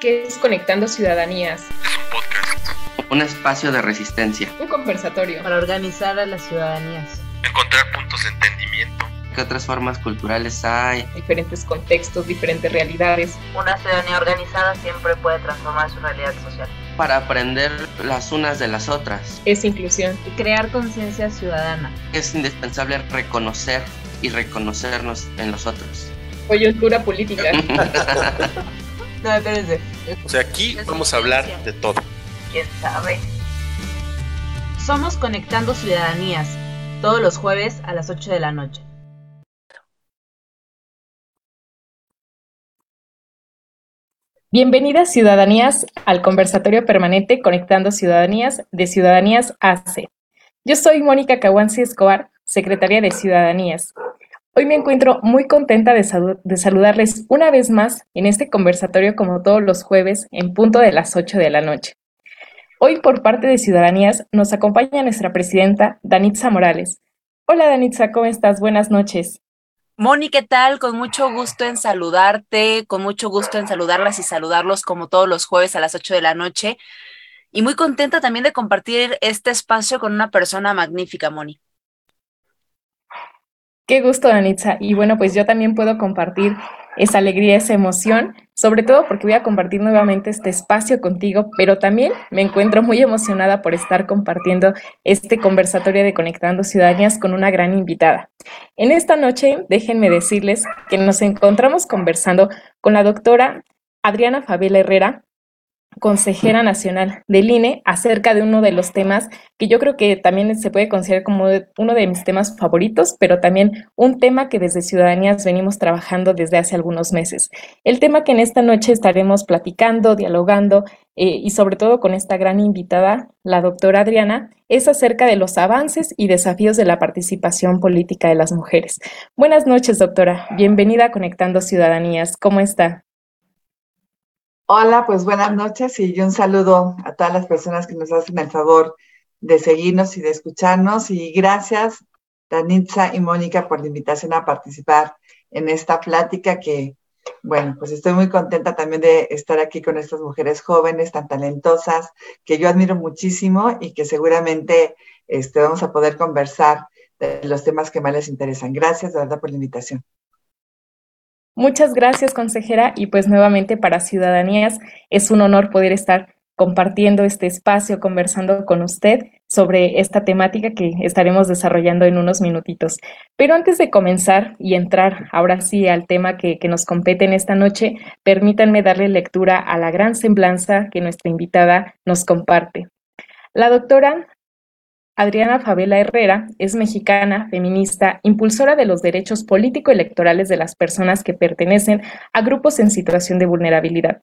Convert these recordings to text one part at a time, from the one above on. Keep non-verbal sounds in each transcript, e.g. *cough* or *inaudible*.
¿Qué es Conectando Ciudadanías? Es un podcast. Un espacio de resistencia. Un conversatorio. Para organizar a las ciudadanías. Encontrar puntos de entendimiento. ¿Qué otras formas culturales hay? Diferentes contextos, diferentes realidades. Una ciudadanía organizada siempre puede transformar su realidad social. Para aprender las unas de las otras. Es inclusión. Y crear conciencia ciudadana. Es indispensable reconocer y reconocernos en los otros. Coyuntura política. *laughs* No, espérense. O sea, aquí vamos a hablar de todo. ¿Quién sabe? Somos Conectando Ciudadanías, todos los jueves a las 8 de la noche. Bienvenidas ciudadanías al conversatorio permanente Conectando Ciudadanías de Ciudadanías AC. Yo soy Mónica Caguanci Escobar, secretaria de Ciudadanías. Hoy me encuentro muy contenta de, saludarles una vez más en este conversatorio como todos los jueves en punto de las 8 de la noche. Hoy por parte de Ciudadanías nos acompaña nuestra presidenta Danitza Morales. Hola Danitza, ¿cómo estás? Buenas noches. Moni, ¿qué tal? Con mucho gusto en saludarte, con mucho gusto en saludarlas y saludarlos como todos los jueves a las 8 de la noche. Y muy contenta también de compartir este espacio con una persona magnífica, Moni. Qué gusto, Danitza. Y bueno, pues yo también puedo compartir esa alegría, esa emoción, sobre todo porque voy a compartir nuevamente este espacio contigo, pero también me encuentro muy emocionada por estar compartiendo este conversatorio de Conectando Ciudadanías con una gran invitada. En esta noche, déjenme decirles que nos encontramos conversando con la doctora Adriana Fabela Herrera, consejera nacional del INE acerca de uno de los temas que yo creo que también se puede considerar como uno de mis temas favoritos, pero también un tema que desde Ciudadanías venimos trabajando desde hace algunos meses. El tema que en esta noche estaremos platicando, dialogando eh, y sobre todo con esta gran invitada, la doctora Adriana, es acerca de los avances y desafíos de la participación política de las mujeres. Buenas noches, doctora. Bienvenida a Conectando Ciudadanías. ¿Cómo está? Hola, pues buenas noches y un saludo a todas las personas que nos hacen el favor de seguirnos y de escucharnos. Y gracias, Danitza y Mónica, por la invitación a participar en esta plática que, bueno, pues estoy muy contenta también de estar aquí con estas mujeres jóvenes tan talentosas que yo admiro muchísimo y que seguramente este, vamos a poder conversar de los temas que más les interesan. Gracias, de verdad, por la invitación. Muchas gracias, consejera. Y pues nuevamente para Ciudadanías es un honor poder estar compartiendo este espacio, conversando con usted sobre esta temática que estaremos desarrollando en unos minutitos. Pero antes de comenzar y entrar ahora sí al tema que, que nos compete en esta noche, permítanme darle lectura a la gran semblanza que nuestra invitada nos comparte. La doctora Adriana Fabela Herrera es mexicana, feminista, impulsora de los derechos político-electorales de las personas que pertenecen a grupos en situación de vulnerabilidad.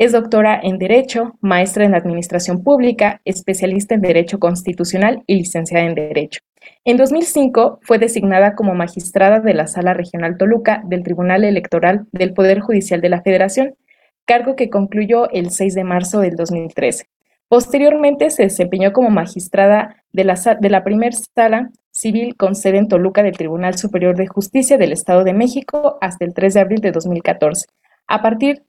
Es doctora en Derecho, maestra en Administración Pública, especialista en Derecho Constitucional y licenciada en Derecho. En 2005 fue designada como magistrada de la Sala Regional Toluca del Tribunal Electoral del Poder Judicial de la Federación, cargo que concluyó el 6 de marzo del 2013. Posteriormente se desempeñó como magistrada de la, de la sala civil con sede en Toluca del Tribunal Superior de Justicia del Estado de México hasta el 3 de abril de 2014. A partir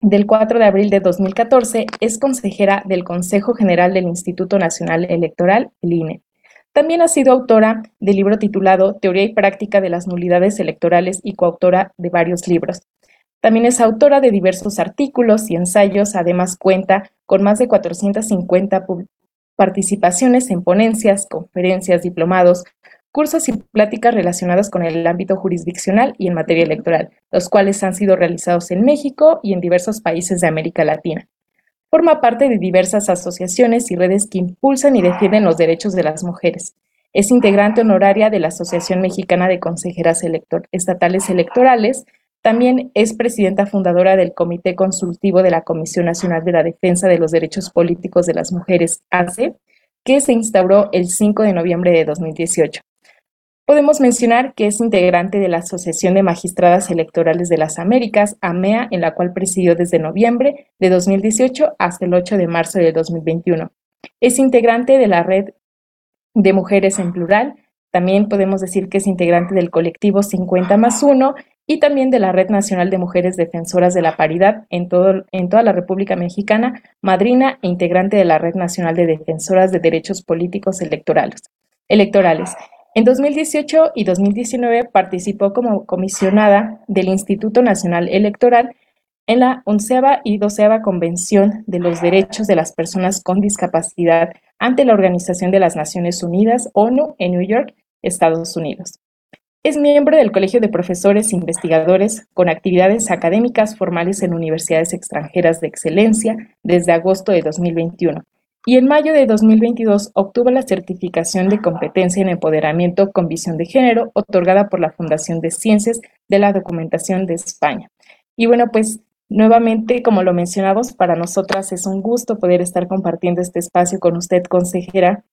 del 4 de abril de 2014 es consejera del Consejo General del Instituto Nacional Electoral, el INE. También ha sido autora del libro titulado Teoría y Práctica de las Nulidades Electorales y coautora de varios libros. También es autora de diversos artículos y ensayos, además cuenta con más de 450 participaciones en ponencias, conferencias, diplomados, cursos y pláticas relacionadas con el ámbito jurisdiccional y en materia electoral, los cuales han sido realizados en México y en diversos países de América Latina. Forma parte de diversas asociaciones y redes que impulsan y defienden los derechos de las mujeres. Es integrante honoraria de la Asociación Mexicana de Consejeras Estatales Electorales, también es presidenta fundadora del Comité Consultivo de la Comisión Nacional de la Defensa de los Derechos Políticos de las Mujeres, ACE, que se instauró el 5 de noviembre de 2018. Podemos mencionar que es integrante de la Asociación de Magistradas Electorales de las Américas, AMEA, en la cual presidió desde noviembre de 2018 hasta el 8 de marzo de 2021. Es integrante de la Red de Mujeres en Plural. También podemos decir que es integrante del colectivo 50 más 1 y también de la Red Nacional de Mujeres Defensoras de la Paridad en, todo, en toda la República Mexicana, madrina e integrante de la Red Nacional de Defensoras de Derechos Políticos Electorales. electorales. En 2018 y 2019 participó como comisionada del Instituto Nacional Electoral en la onceava y doceava Convención de los Derechos de las Personas con Discapacidad ante la Organización de las Naciones Unidas, ONU, en New York, Estados Unidos. Es miembro del Colegio de Profesores e Investigadores con actividades académicas formales en universidades extranjeras de excelencia desde agosto de 2021 y en mayo de 2022 obtuvo la certificación de competencia en empoderamiento con visión de género otorgada por la Fundación de Ciencias de la Documentación de España. Y bueno, pues nuevamente, como lo mencionamos, para nosotras es un gusto poder estar compartiendo este espacio con usted, consejera,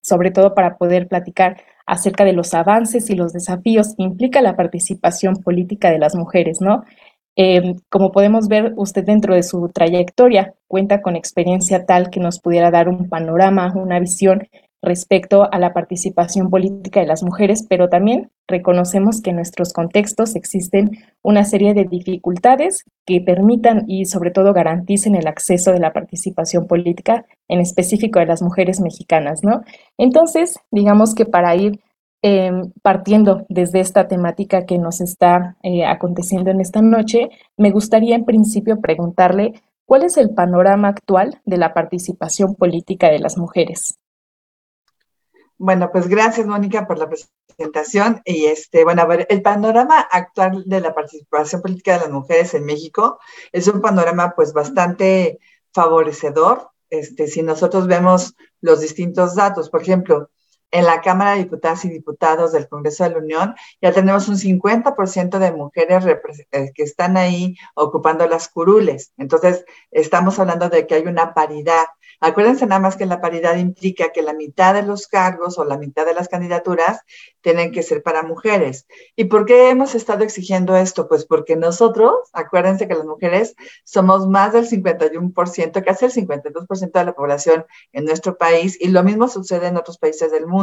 sobre todo para poder platicar acerca de los avances y los desafíos implica la participación política de las mujeres, ¿no? Eh, como podemos ver, usted dentro de su trayectoria cuenta con experiencia tal que nos pudiera dar un panorama, una visión respecto a la participación política de las mujeres, pero también reconocemos que en nuestros contextos existen una serie de dificultades que permitan y sobre todo garanticen el acceso de la participación política, en específico de las mujeres mexicanas, ¿no? Entonces, digamos que para ir eh, partiendo desde esta temática que nos está eh, aconteciendo en esta noche, me gustaría en principio preguntarle cuál es el panorama actual de la participación política de las mujeres. Bueno, pues gracias, Mónica, por la presentación. Y este, bueno, a ver, el panorama actual de la participación política de las mujeres en México es un panorama pues bastante favorecedor. Este, si nosotros vemos los distintos datos, por ejemplo, en la Cámara de Diputadas y Diputados del Congreso de la Unión ya tenemos un 50% de mujeres eh, que están ahí ocupando las curules. Entonces, estamos hablando de que hay una paridad Acuérdense nada más que la paridad implica que la mitad de los cargos o la mitad de las candidaturas tienen que ser para mujeres. ¿Y por qué hemos estado exigiendo esto? Pues porque nosotros, acuérdense que las mujeres somos más del 51%, casi el 52% de la población en nuestro país y lo mismo sucede en otros países del mundo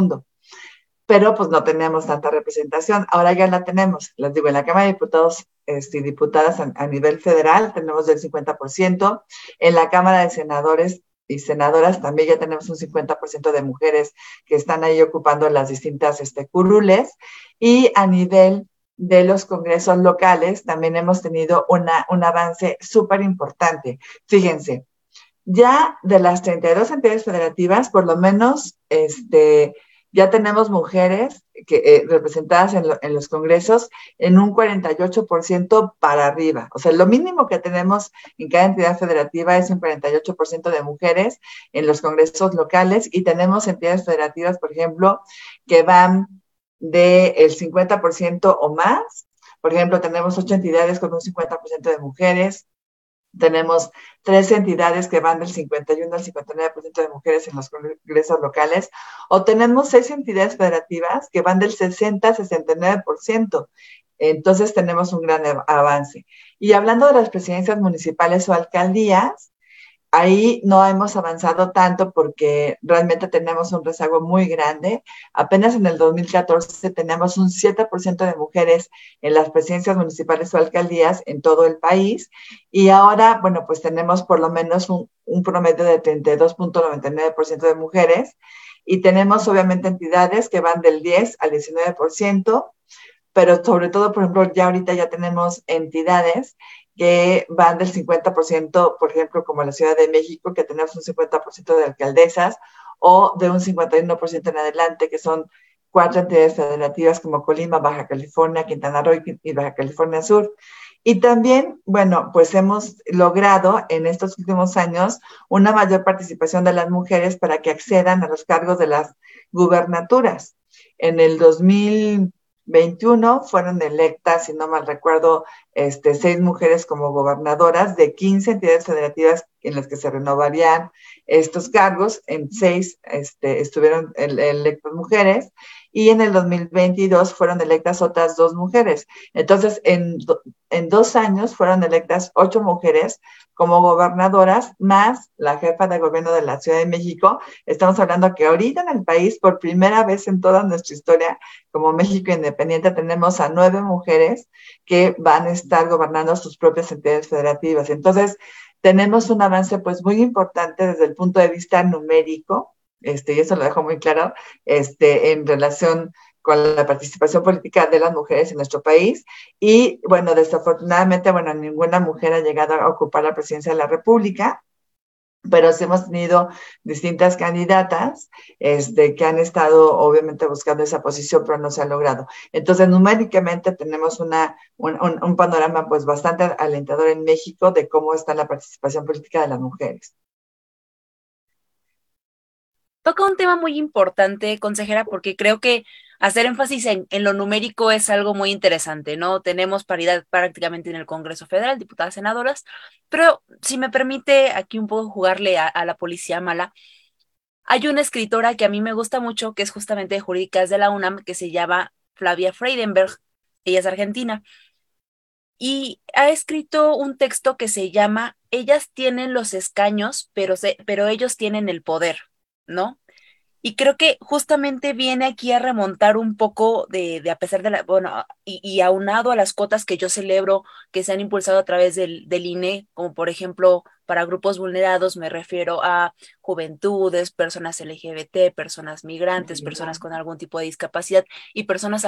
pero pues no tenemos tanta representación. Ahora ya la tenemos. Les digo, en la Cámara de Diputados este, diputadas a, a, nivel federal tenemos del 50%, en la Cámara de Senadores y senadoras, también ya tenemos un 50% de mujeres que están ahí ocupando las distintas este, curules. Y a nivel de los congresos locales también hemos tenido una, un avance súper importante. Fíjense, ya de las 32 entidades federativas, por lo menos este, ya tenemos mujeres eh, representadas en, los congresos en un 48% para arriba. O sea, lo mínimo que tenemos en cada entidad federativa es un 48% de mujeres en los congresos locales y tenemos entidades federativas, por ejemplo, que van del 50% o más. Por ejemplo, tenemos ocho entidades con un 50% de mujeres, tenemos tres entidades que van del 51 al 59% de mujeres en los congresos locales, o tenemos seis entidades federativas que van del 60 al 69%. Entonces tenemos un gran avance. Y hablando de las presidencias municipales o alcaldías, Ahí no hemos avanzado tanto porque realmente tenemos un rezago muy grande. Apenas en el 2014 tenemos un 7% de mujeres en las presidencias municipales o alcaldías en todo el país y ahora, bueno, pues tenemos por lo menos un, un promedio de 32.99% de mujeres y tenemos obviamente entidades que van del 10 al 19%, pero sobre todo, por ejemplo, ya ahorita ya tenemos entidades que van del 50%, por ejemplo, como la Ciudad de México, que tenemos un 50% de alcaldesas, o de un 51% en adelante, que son cuatro entidades federativas como Colima, Baja California, Quintana Roo y Baja California Sur. Y también, bueno, pues hemos logrado en estos últimos años una mayor participación de las mujeres para que accedan a los cargos de las gubernaturas. En el 2021 fueron electas, si no mal recuerdo, este, seis mujeres como gobernadoras de 15 entidades federativas en las que se renovarían estos cargos. En seis este, estuvieron electas mujeres y en el 2022 fueron electas otras dos mujeres. Entonces, en, en dos años fueron electas ocho mujeres como gobernadoras, más la jefa de gobierno de la Ciudad de México. Estamos hablando que ahorita en el país, por primera vez en toda nuestra historia como México Independiente, tenemos a nueve mujeres que van a estar gobernando sus propias entidades federativas. Entonces, tenemos un avance pues muy importante desde el punto de vista numérico, este, y eso lo dejo muy claro, este, en relación con la participación política de las mujeres en nuestro país. Y bueno, desafortunadamente, bueno, ninguna mujer ha llegado a ocupar la presidencia de la República, pero sí hemos tenido distintas candidatas este, que han estado obviamente buscando esa posición, pero no se ha logrado. Entonces, numéricamente tenemos una, un, un, panorama pues bastante alentador en México de cómo está la participación política de las mujeres toca un tema muy importante, consejera, porque creo que hacer énfasis en, lo numérico es algo muy interesante, ¿no? Tenemos paridad prácticamente en el Congreso Federal, diputadas, senadoras, pero si me permite aquí un poco jugarle a, la policía mala, hay una escritora que a mí me gusta mucho, que es justamente de jurídicas de la UNAM, que se llama Flavia Freidenberg, ella es argentina, y ha escrito un texto que se llama Ellas tienen los escaños, pero, pero ellos tienen el poder. ¿No? Y creo que justamente viene aquí a remontar un poco de, de a pesar de la, bueno, y, y, aunado a las cotas que yo celebro que se han impulsado a través del, del INE, como por ejemplo para grupos vulnerados, me refiero a juventudes, personas LGBT, personas migrantes, personas con algún tipo de discapacidad y personas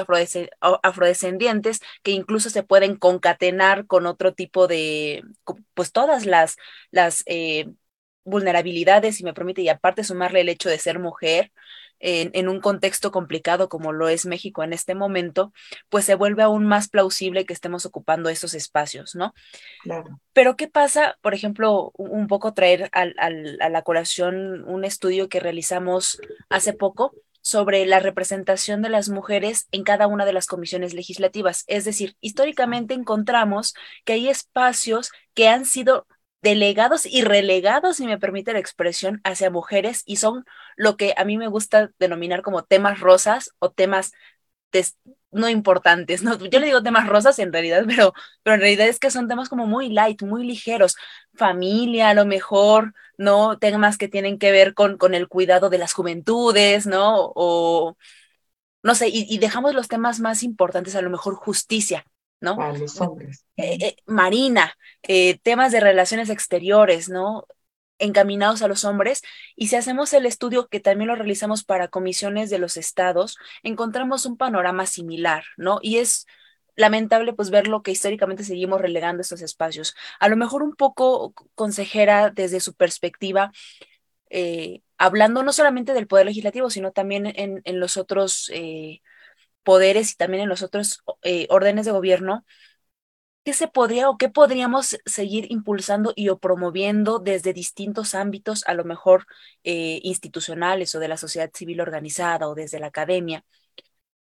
afrodescendientes que incluso se pueden concatenar con otro tipo de, pues todas las, las eh, vulnerabilidades, si me permite, y aparte sumarle el hecho de ser mujer en, en, un contexto complicado como lo es México en este momento, pues se vuelve aún más plausible que estemos ocupando esos espacios, ¿no? Claro. Pero ¿qué pasa, por ejemplo, un poco traer al, al, a la colación un estudio que realizamos hace poco? sobre la representación de las mujeres en cada una de las comisiones legislativas. Es decir, históricamente encontramos que hay espacios que han sido delegados y relegados, si me permite la expresión, hacia mujeres y son lo que a mí me gusta denominar como temas rosas o temas no importantes, ¿no? Yo le digo temas rosas en realidad, pero, pero en realidad es que son temas como muy light, muy ligeros, familia a lo mejor, ¿no? Temas que tienen que ver con, con el cuidado de las juventudes, ¿no? O, no sé, y, y dejamos los temas más importantes, a lo mejor justicia, ¿no? Para los hombres. Eh, eh, marina, eh, temas de relaciones exteriores, ¿no? encaminados a los hombres y si hacemos el estudio que también lo realizamos para comisiones de los estados, encontramos un panorama similar, ¿no? Y es lamentable pues ver lo que históricamente seguimos relegando estos espacios. A lo mejor un poco consejera desde su perspectiva, hablando no solamente del poder legislativo, sino también en, en los otros poderes y también en los otros eh, órdenes de gobierno, ¿qué se podría o qué podríamos seguir impulsando y o promoviendo desde distintos ámbitos, a lo mejor eh, institucionales o de la sociedad civil organizada o desde la academia?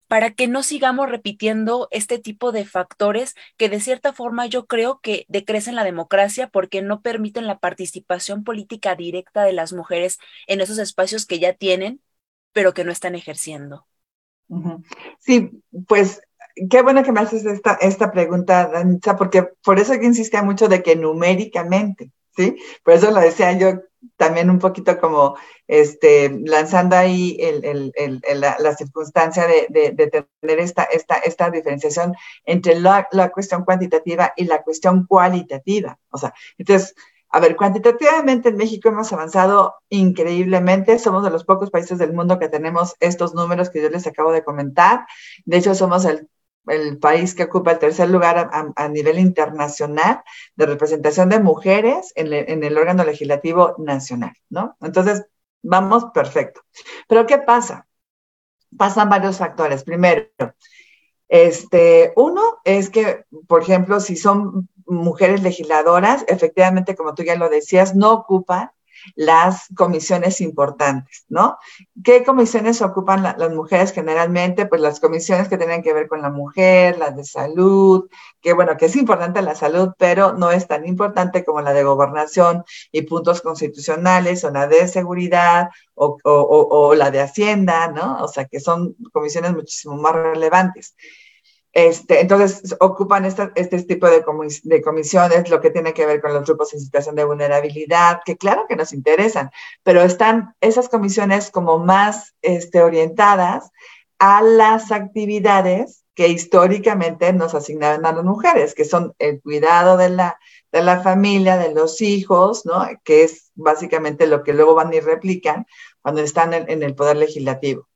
para que no sigamos repitiendo este tipo de factores que de cierta forma yo creo que decrecen la democracia porque no permiten la participación política directa de las mujeres en esos espacios que ya tienen, pero que no están ejerciendo. Sí, pues qué bueno que me haces esta, esta pregunta, Danitza, porque por eso que insistía mucho de que numéricamente, ¿sí? Por eso lo decía yo también un poquito como este, lanzando ahí el, el, la, circunstancia de, de, tener esta, esta, esta diferenciación entre la, la cuestión cuantitativa y la cuestión cualitativa. O sea, entonces, a ver, cuantitativamente en México hemos avanzado increíblemente. Somos de los pocos países del mundo que tenemos estos números que yo les acabo de comentar. De hecho, somos el, país que ocupa el tercer lugar a, nivel internacional de representación de mujeres en, en, el órgano legislativo nacional, ¿no? Entonces, vamos perfecto. Pero ¿qué pasa? Pasan varios factores. Primero, este, uno es que, por ejemplo, si son mujeres legisladoras, efectivamente, como tú ya lo decías, no ocupan las comisiones importantes, ¿no? ¿Qué comisiones ocupan las mujeres generalmente? Pues las comisiones que tienen que ver con la mujer, las de salud, que bueno, que es importante la salud, pero no es tan importante como la de gobernación y puntos constitucionales o la de seguridad o, o la de hacienda, ¿no? O sea, que son comisiones muchísimo más relevantes. Este, entonces, ocupan este tipo de, comisiones, lo que tiene que ver con los grupos en situación de vulnerabilidad, que claro que nos interesan, pero están esas comisiones como más este, orientadas a las actividades que históricamente nos asignaban a las mujeres, que son el cuidado de la, de la familia, de los hijos, ¿no? Que es básicamente lo que luego van y replican cuando están en el poder legislativo.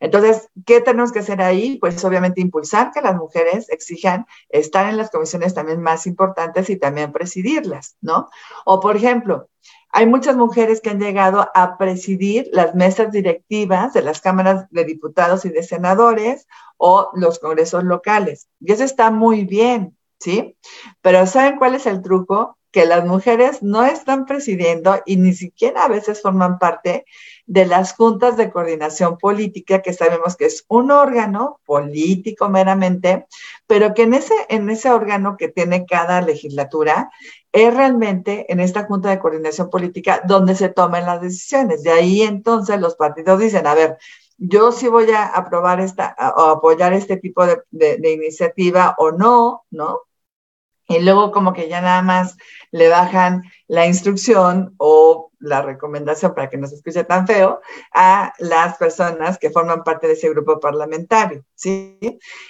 Entonces, ¿qué tenemos que hacer ahí? Pues obviamente impulsar que las mujeres exijan estar en las comisiones también más importantes y también presidirlas, ¿no? O por ejemplo, hay muchas mujeres que han llegado a presidir las mesas directivas de las cámaras de diputados y de senadores o los congresos locales. Y eso está muy bien, ¿sí? Pero ¿saben cuál es el truco? Que las mujeres no están presidiendo y ni siquiera a veces forman parte de las juntas de coordinación política, que sabemos que es un órgano político meramente, pero que en ese, en ese órgano que tiene cada legislatura, es realmente en esta junta de coordinación política donde se toman las decisiones. De ahí entonces los partidos dicen, a ver, yo sí voy a aprobar esta o apoyar este tipo de, de iniciativa o no, ¿no? Y luego como que ya nada más le bajan la instrucción o la recomendación para que no se escuche tan feo a las personas que forman parte de ese grupo parlamentario, ¿sí?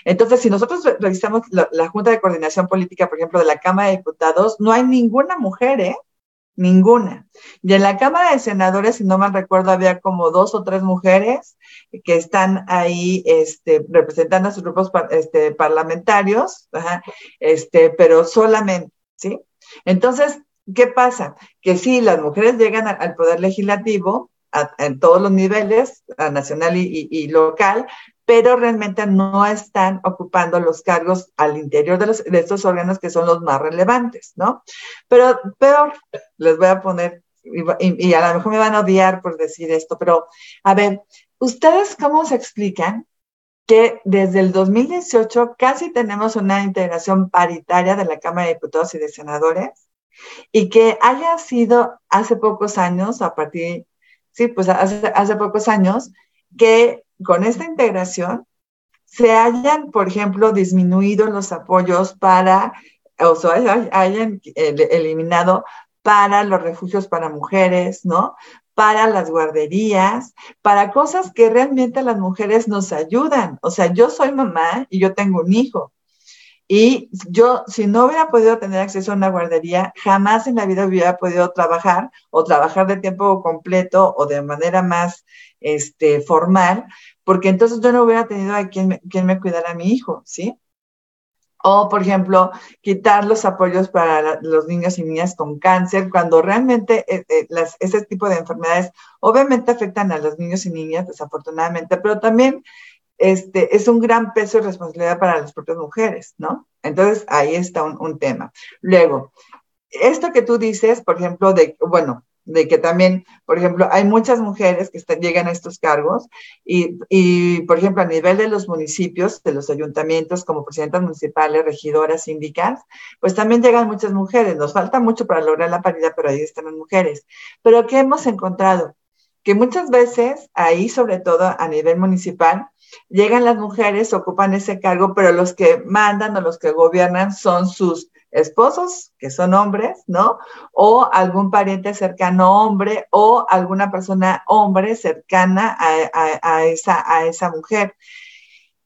Entonces, si nosotros revisamos la, la Junta de Coordinación Política, por ejemplo, de la Cámara de Diputados, no hay ninguna mujer, ¿eh? Ninguna. Y en la Cámara de Senadores, si no mal recuerdo, había como dos o tres mujeres que están ahí este, representando a sus grupos este, parlamentarios, este, pero solamente, ¿sí? Entonces, ¿qué pasa? Que sí, las mujeres llegan al poder legislativo en todos los niveles, nacional y, local, pero realmente no están ocupando los cargos al interior de, los, de estos órganos que son los más relevantes, ¿no? Pero peor, les voy a poner, y, a lo mejor me van a odiar por decir esto, pero a ver, ¿ustedes cómo se explican que desde el 2018 casi tenemos una integración paritaria de la Cámara de Diputados y de Senadores y que haya sido hace pocos años, a partir, sí, pues hace, hace pocos años, que con esta integración se hayan, por ejemplo, disminuido los apoyos para, o sea, hayan eliminado para los refugios para mujeres, ¿no? Para las guarderías, para cosas que realmente las mujeres nos ayudan. O sea, yo soy mamá y yo tengo un hijo. Y yo, si no hubiera podido tener acceso a una guardería, jamás en la vida hubiera podido trabajar o trabajar de tiempo completo o de manera más este, formal, porque entonces yo no hubiera tenido a quien quien me cuidara a mi hijo, ¿sí? O, por ejemplo, quitar los apoyos para los niños y niñas con cáncer, cuando realmente eh, eh, las, ese tipo de enfermedades obviamente afectan a los niños y niñas, desafortunadamente, pero también este, es un gran peso y responsabilidad para las propias mujeres, ¿no? Entonces, ahí está un, un tema. Luego, esto que tú dices, por ejemplo, de, bueno, de que también, por ejemplo, hay muchas mujeres que están, llegan a estos cargos y, y, por ejemplo, a nivel de los municipios, de los ayuntamientos, como presidentas municipales, regidoras, síndicas, pues también llegan muchas mujeres. Nos falta mucho para lograr la paridad, pero ahí están las mujeres. Pero ¿qué hemos encontrado? Que muchas veces, ahí sobre todo a nivel municipal, llegan las mujeres, ocupan ese cargo, pero los que mandan o los que gobiernan son sus esposos, que son hombres, ¿no? O algún pariente cercano hombre o alguna persona hombre cercana a, esa, mujer.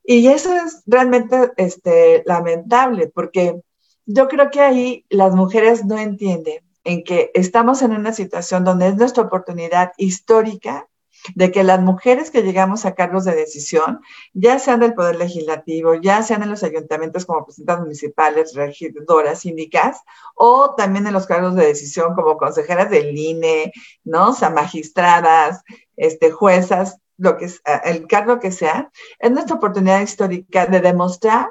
Y eso es realmente este, lamentable porque yo creo que ahí las mujeres no entienden en que estamos en una situación donde es nuestra oportunidad histórica de que las mujeres que llegamos a cargos de decisión, ya sean del Poder Legislativo, ya sean en los ayuntamientos como presidentas municipales, regidoras, síndicas, o también en los cargos de decisión como consejeras del INE, ¿no? O sea, magistradas, este, juezas, lo que es, el cargo que sea, es nuestra oportunidad histórica de demostrar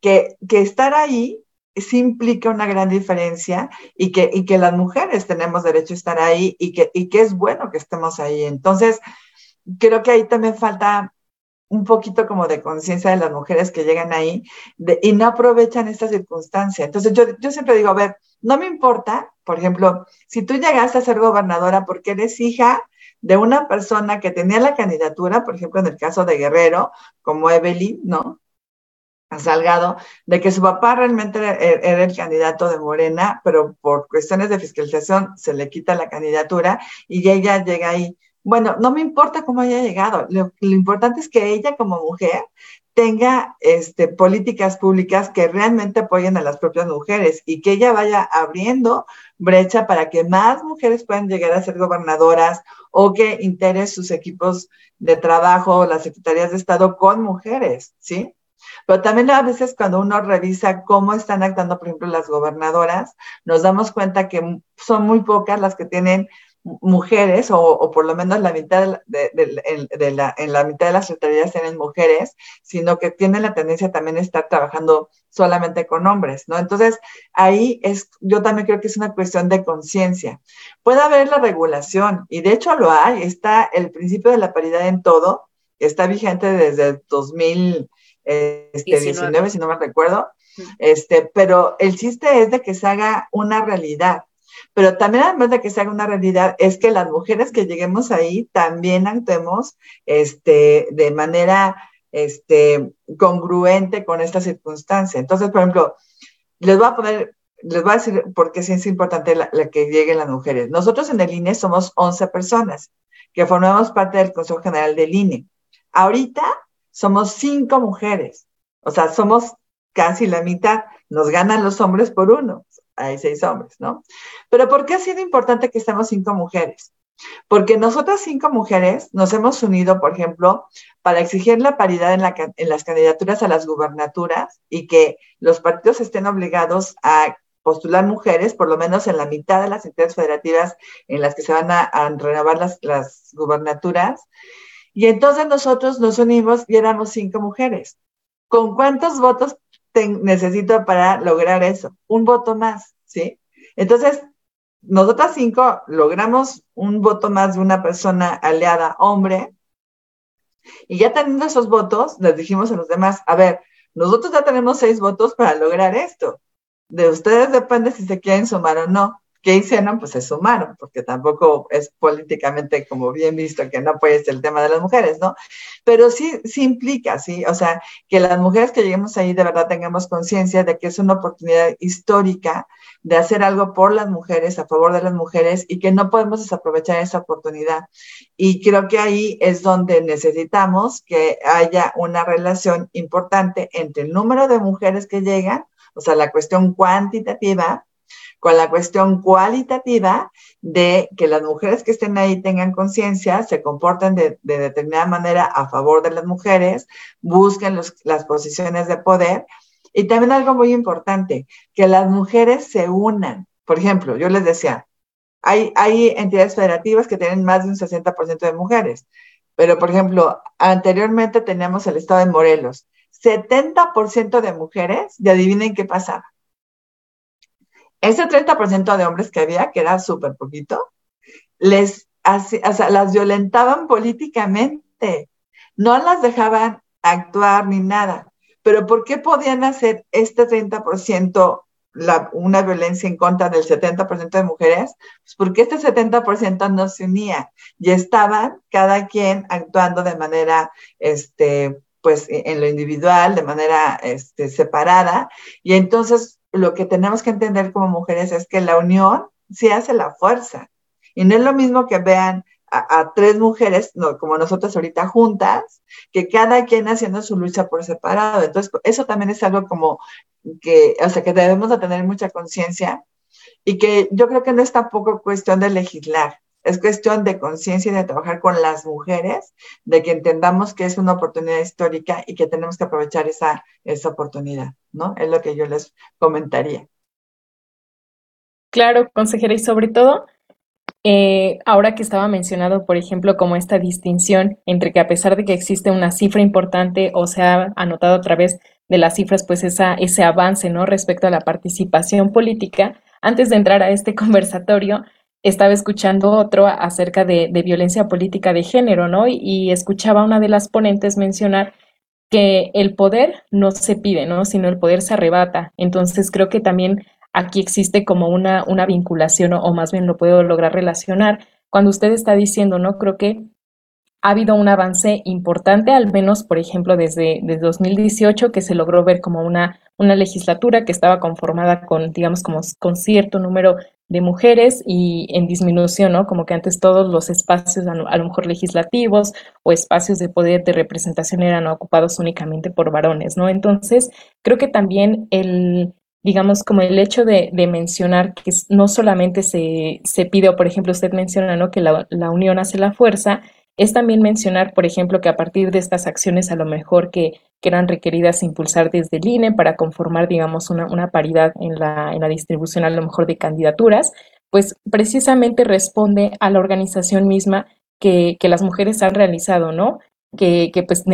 que, que estar ahí sí implica una gran diferencia y que, y que las mujeres tenemos derecho a estar ahí y que, y que es bueno que estemos ahí. Entonces, creo que ahí también falta un poquito como de conciencia de las mujeres que llegan ahí y no aprovechan esta circunstancia. Entonces yo, yo siempre digo, a ver, no me importa, por ejemplo, si tú llegaste a ser gobernadora porque eres hija de una persona que tenía la candidatura, por ejemplo, en el caso de Guerrero, como Evelyn, ¿no? A Salgado, de que su papá realmente era el candidato de Morena, pero por cuestiones de fiscalización se le quita la candidatura y ella llega ahí. Bueno, no me importa cómo haya llegado, lo, importante es que ella como mujer tenga este, políticas públicas que realmente apoyen a las propias mujeres y que ella vaya abriendo brecha para que más mujeres puedan llegar a ser gobernadoras o que integre sus equipos de trabajo, las secretarías de Estado con mujeres, ¿sí? Pero también a veces cuando uno revisa cómo están actuando, por ejemplo, las gobernadoras, nos damos cuenta que son muy pocas las que tienen mujeres, o, por lo menos la mitad de, la, mitad de las secretarías tienen mujeres, sino que tienen la tendencia también a estar trabajando solamente con hombres, ¿no? Entonces, ahí es, yo también creo que es una cuestión de conciencia. Puede haber la regulación, y de hecho lo hay, está el principio de la paridad en todo, está vigente desde 2019, este, si no me recuerdo, este, pero el chiste es de que se haga una realidad. Pero también además de que se haga una realidad, es que las mujeres que lleguemos ahí también actuemos este, de manera este, congruente con esta circunstancia. Entonces, por ejemplo, les voy a poner, les voy a decir por qué es importante la, que lleguen las mujeres. Nosotros en el INE somos 11 personas que formamos parte del Consejo General del INE. Ahorita somos cinco mujeres, o sea, somos casi la mitad, nos ganan los hombres por uno hay seis hombres, ¿no? Pero ¿por qué ha sido importante que estemos cinco mujeres? Porque nosotras cinco mujeres nos hemos unido, por ejemplo, para exigir la paridad en, las candidaturas a las gubernaturas y que los partidos estén obligados a postular mujeres, por lo menos en la mitad de las entidades federativas en las que se van a, renovar las, las gubernaturas. Y entonces nosotros nos unimos y éramos cinco mujeres. ¿Con cuántos votos necesito para lograr eso? Un voto más, ¿sí? Entonces, nosotras cinco logramos un voto más de una persona aliada hombre y ya teniendo esos votos, les dijimos a los demás, a ver, nosotros ya tenemos seis votos para lograr esto. De ustedes depende si se quieren sumar o no. ¿Qué hicieron? Pues se sumaron, porque tampoco es políticamente como bien visto que no apoyes el tema de las mujeres, ¿no? Pero sí, sí implica, sí, o sea, que las mujeres que lleguemos ahí de verdad tengamos conciencia de que es una oportunidad histórica de hacer algo por las mujeres, a favor de las mujeres, y que no podemos desaprovechar esa oportunidad. Y creo que ahí es donde necesitamos que haya una relación importante entre el número de mujeres que llegan, o sea, la cuestión cuantitativa, con la cuestión cualitativa de que las mujeres que estén ahí tengan conciencia, se comporten de, determinada manera a favor de las mujeres, busquen las posiciones de poder. Y también algo muy importante, que las mujeres se unan. Por ejemplo, yo les decía, hay, hay entidades federativas que tienen más de un 60% de mujeres, pero por ejemplo, anteriormente teníamos el estado de Morelos, 70% de mujeres, y adivinen qué pasaba ese 30% de hombres que había, que era súper poquito, les o sea, las violentaban políticamente, no las dejaban actuar ni nada. Pero ¿por qué podían hacer este 30% la, una violencia en contra del 70% de mujeres? Pues porque este 70% no se unía y estaban cada quien actuando de manera, este, pues en lo individual, de manera este, separada. Y entonces lo que tenemos que entender como mujeres es que la unión sí hace la fuerza. Y no es lo mismo que vean a, tres mujeres, no, como nosotras ahorita juntas, que cada quien haciendo su lucha por separado. Entonces, eso también es algo como que, o sea, que debemos de tener mucha conciencia y que yo creo que no es tampoco cuestión de legislar, es cuestión de conciencia y de trabajar con las mujeres, de que entendamos que es una oportunidad histórica y que tenemos que aprovechar esa, esa oportunidad, ¿no? Es lo que yo les comentaría. Claro, consejera, y sobre todo eh, ahora que estaba mencionado, por ejemplo, como esta distinción entre que a pesar de que existe una cifra importante o se ha anotado a través de las cifras, pues esa, ese avance, ¿no? Respecto a la participación política, antes de entrar a este *laughs* conversatorio, estaba escuchando otro acerca de, violencia política de género, ¿no? Y, escuchaba a una de las ponentes mencionar que el poder no se pide, ¿no? Sino el poder se arrebata. Entonces creo que también aquí existe como una, una vinculación, o más bien lo puedo lograr relacionar. Cuando usted está diciendo, ¿no? Creo que ha habido un avance importante, al menos, por ejemplo, desde, desde 2018, que se logró ver como una, legislatura que estaba conformada con, digamos, como con cierto número de mujeres y en disminución, ¿no? Como que antes todos los espacios, a lo mejor legislativos o espacios de poder de representación eran ocupados únicamente por varones, ¿no? Entonces, creo que también el, digamos, como el hecho de, mencionar que no solamente se, pide, o por ejemplo, usted menciona, ¿no? Que la unión hace la fuerza, es también mencionar, por ejemplo, que a partir de estas acciones a lo mejor que, eran requeridas impulsar desde el INE para conformar, digamos, una, paridad en la, en la distribución a lo mejor de candidaturas, pues precisamente responde a la organización misma que, las mujeres han realizado, ¿no? Que, pues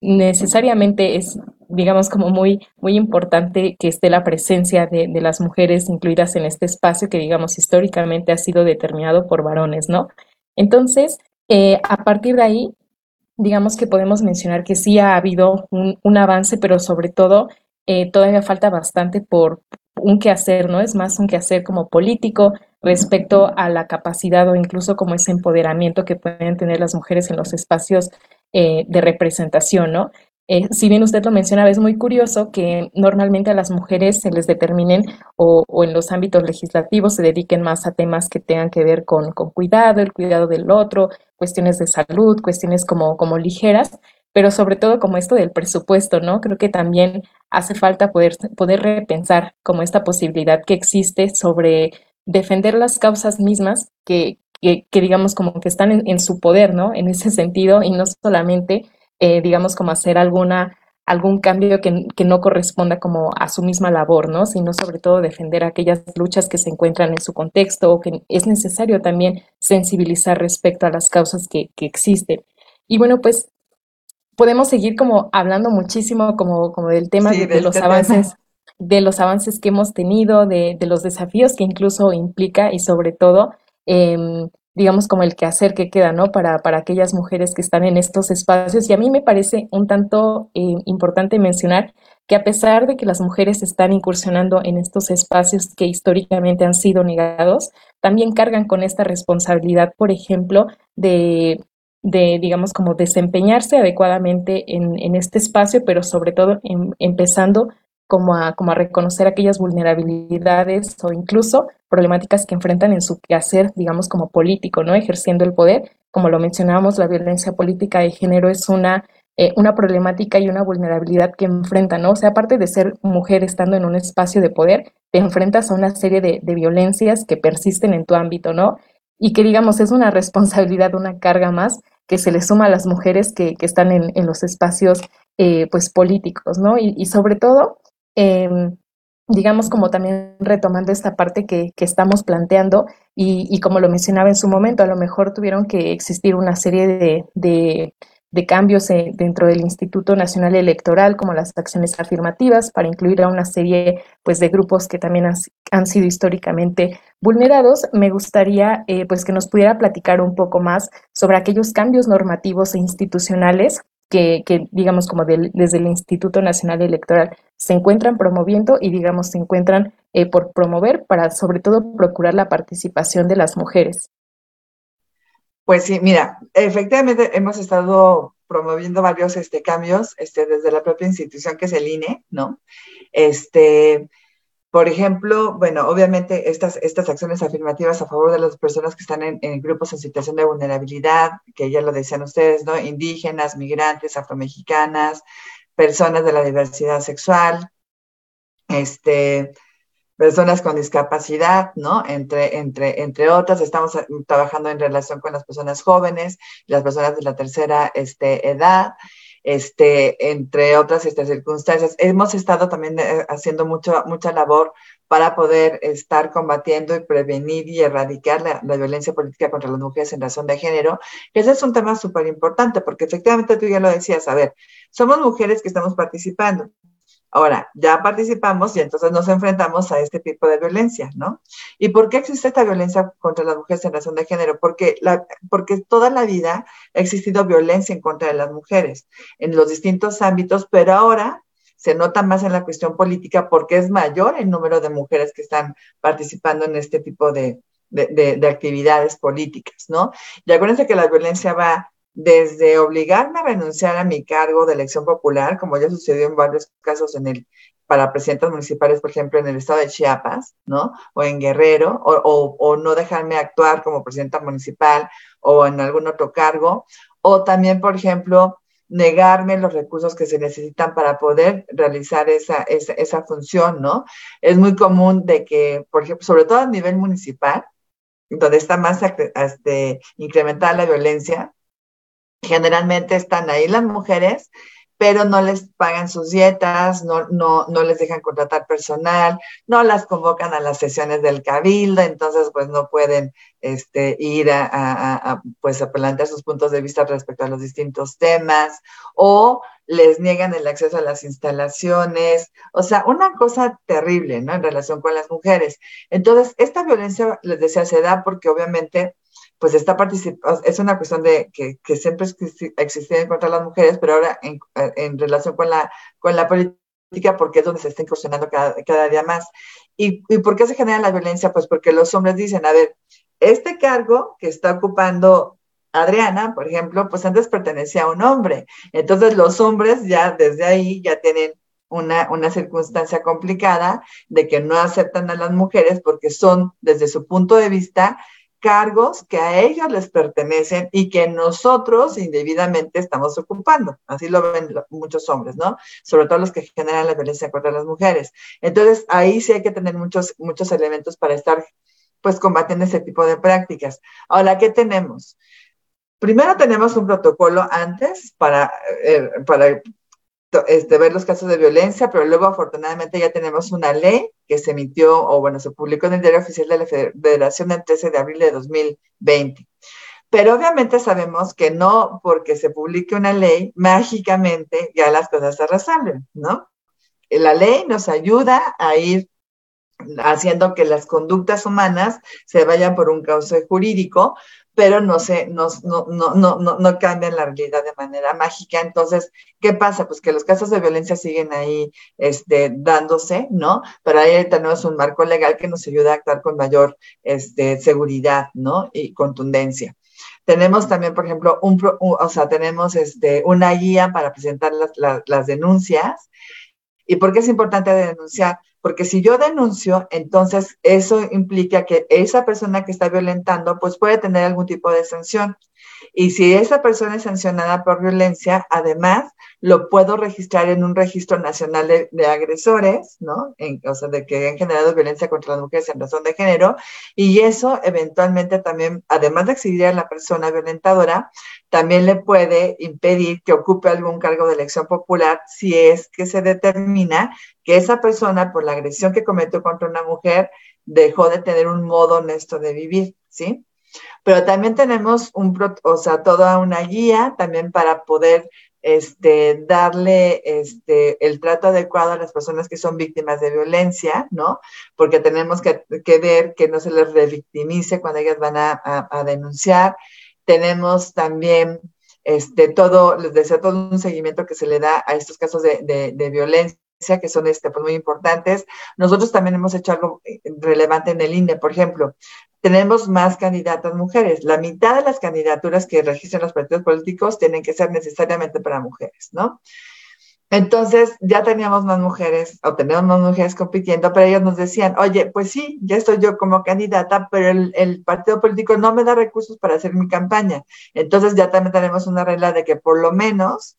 necesariamente es, digamos, como muy, muy importante que esté la presencia de, de, las mujeres incluidas en este espacio que, digamos, históricamente ha sido determinado por varones, ¿no? Entonces, eh, a partir de ahí, digamos que podemos mencionar que sí ha habido un, avance, pero sobre todo eh, todavía falta bastante por un quehacer, ¿no? Es más un quehacer como político respecto a la capacidad o incluso como ese empoderamiento que pueden tener las mujeres en los espacios eh, de representación, ¿no? Eh, si bien usted lo mencionaba, es muy curioso que normalmente a las mujeres se les determinen o, en los ámbitos legislativos se dediquen más a temas que tengan que ver con, cuidado, el cuidado del otro, cuestiones de salud, cuestiones como, como ligeras, pero sobre todo como esto del presupuesto, ¿no? Creo que también hace falta poder, poder repensar como esta posibilidad que existe sobre defender las causas mismas que, que, digamos como que están en, en su poder, ¿no? En ese sentido, y no solamente eh, digamos, como hacer alguna, algún cambio que, que, no corresponda como a su misma labor, ¿no? Sino sobre todo defender aquellas luchas que se encuentran en su contexto o que es necesario también sensibilizar respecto a las causas que, que existen. Y bueno, pues podemos seguir como hablando muchísimo como, como del tema de, los avances, de los avances que hemos tenido, de, de, los desafíos que incluso implica y sobre todo eh, digamos, como el quehacer que queda, ¿no? Para, para aquellas mujeres que están en estos espacios. Y a mí me parece un tanto eh, importante mencionar que a pesar de que las mujeres están incursionando en estos espacios que históricamente han sido negados, también cargan con esta responsabilidad, por ejemplo, de, de digamos, como desempeñarse adecuadamente en, en este espacio, pero sobre todo em, empezando como a, como a reconocer aquellas vulnerabilidades o incluso problemáticas que enfrentan en su quehacer, digamos, como político, ¿no? Ejerciendo el poder. Como lo mencionábamos, la violencia política de género es una, eh, una problemática y una vulnerabilidad que enfrentan, ¿no? O sea, aparte de ser mujer estando en un espacio de poder, te enfrentas a una serie de, violencias que persisten en tu ámbito, ¿no? Y que, digamos, es una responsabilidad, una carga más que se le suma a las mujeres que, que están en, en, los espacios, eh, pues, políticos, ¿no? Y, y sobre todo, Em, digamos, como también retomando esta parte que, estamos planteando y, como lo mencionaba en su momento, a lo mejor tuvieron que existir una serie de, cambios eh, dentro del Instituto Nacional Electoral, como las acciones afirmativas, para incluir a una serie pues, de grupos que también han, sido históricamente vulnerados. Me gustaría eh, pues, que nos pudiera platicar un poco más sobre aquellos cambios normativos e institucionales que, digamos, como desde el Instituto Nacional Electoral se encuentran promoviendo y, digamos, se encuentran eh, por promover para, sobre todo, procurar la participación de las mujeres. Pues sí, mira, efectivamente hemos estado promoviendo varios este, cambios este, desde la propia institución que es el INE, ¿no? Este, por ejemplo, bueno, obviamente estas, estas acciones afirmativas a favor de las personas que están en, grupos en situación de vulnerabilidad, que ya lo decían ustedes, ¿no? Indígenas, migrantes, afromexicanas, personas de la diversidad sexual, este, personas con discapacidad, ¿no? Entre, entre, entre otras, estamos trabajando en relación con las personas jóvenes, las personas de la tercera este, edad, este, entre otras estas circunstancias. Hemos estado también eh, haciendo mucho, mucha labor para poder estar combatiendo y prevenir y erradicar la, violencia política contra las mujeres en razón de género, ese es un tema súper importante, porque efectivamente tú ya lo decías, a ver, somos mujeres que estamos participando. Ahora, ya participamos y entonces nos enfrentamos a este tipo de violencia, ¿no? ¿Y por qué existe esta violencia contra las mujeres en razón de género? Porque, porque toda la vida ha existido violencia en contra de las mujeres en los distintos ámbitos, pero ahora se nota más en la cuestión política porque es mayor el número de mujeres que están participando en este tipo de, actividades políticas, ¿no? Y acuérdense que la violencia va desde obligarme a renunciar a mi cargo de elección popular, como ya sucedió en varios casos en el, para presidentes municipales, por ejemplo, en el estado de Chiapas, ¿no? O en Guerrero, o, o, no dejarme actuar como presidenta municipal o en algún otro cargo, o también, por ejemplo, negarme los recursos que se necesitan para poder realizar esa, esa, función, ¿no? Es muy común de que, por ejemplo, sobre todo a nivel municipal, donde está más este, incrementada la violencia, generalmente están ahí las mujeres pero no les pagan sus dietas, no, no, no les dejan contratar personal, no las convocan a las sesiones del cabildo, entonces pues no pueden este, ir a, pues, a plantear sus puntos de vista respecto a los distintos temas, o les niegan el acceso a las instalaciones, o sea, una cosa terrible, ¿no? En relación con las mujeres. Entonces, esta violencia, les decía, se da porque obviamente pues está participando, es una cuestión de que, que siempre existido contra las mujeres, pero ahora en, en, relación con la, con la política, porque es donde se está incursionando cada, cada día más. ¿Y, ¿Y por qué se genera la violencia? Pues porque los hombres dicen, a ver, este cargo que está ocupando Adriana, por ejemplo, pues antes pertenecía a un hombre. Entonces los hombres ya desde ahí ya tienen una, una, circunstancia complicada de que no aceptan a las mujeres porque son, desde su punto de vista, cargos que a ellos les pertenecen y que nosotros indebidamente estamos ocupando. Así lo ven muchos hombres, ¿no? Sobre todo los que generan la violencia contra las mujeres. Entonces, ahí sí hay que tener muchos, muchos elementos para estar, pues, combatiendo ese tipo de prácticas. Ahora, ¿qué tenemos? Primero tenemos un protocolo antes para, eh, para este, ver los casos de violencia, pero luego afortunadamente ya tenemos una ley que se emitió o bueno, se publicó en el Diario Oficial de la Federación el 13 de abril de 2020. Pero obviamente sabemos que no porque se publique una ley, mágicamente ya las cosas se resuelven, ¿no? La ley nos ayuda a ir haciendo que las conductas humanas se vayan por un cauce jurídico, pero no, se, no, no, no, no, cambian la realidad de manera mágica. Entonces, ¿qué pasa? Pues que los casos de violencia siguen ahí este, dándose, ¿no? Pero ahí tenemos un marco legal que nos ayuda a actuar con mayor este, seguridad, ¿no? Y contundencia. Tenemos también, por ejemplo, un, o sea, tenemos este, una guía para presentar las, las denuncias. ¿Y por qué es importante denunciar? Porque si yo denuncio, entonces eso implica que esa persona que está violentando, pues puede tener algún tipo de sanción. Y si esa persona es sancionada por violencia, además lo puedo registrar en un registro nacional de, agresores, ¿no? o sea, de que han generado violencia contra las mujeres en razón de género. Y eso eventualmente también, además de exhibir a la persona violentadora, también le puede impedir que ocupe algún cargo de elección popular si es que se determina que esa persona, por la agresión que cometió contra una mujer, dejó de tener un modo honesto de vivir, ¿sí? Pero también tenemos un, o sea, toda una guía también para poder este, darle este, el trato adecuado a las personas que son víctimas de violencia, ¿no? Porque tenemos que, ver que no se les revictimice cuando ellas van a, denunciar. Tenemos también este, todo, les decía, todo un seguimiento que se le da a estos casos de, de violencia que son este, pues, muy importantes. Nosotros también hemos hecho algo eh, relevante en el INE, por ejemplo, tenemos más candidatas mujeres. La mitad de las candidaturas que registran los partidos políticos tienen que ser necesariamente para mujeres, ¿no? Entonces ya teníamos más mujeres o tenemos más mujeres compitiendo, pero ellos nos decían, oye, pues sí, ya estoy yo como candidata, pero el, el, partido político no me da recursos para hacer mi campaña. Entonces ya también tenemos una regla de que por lo menos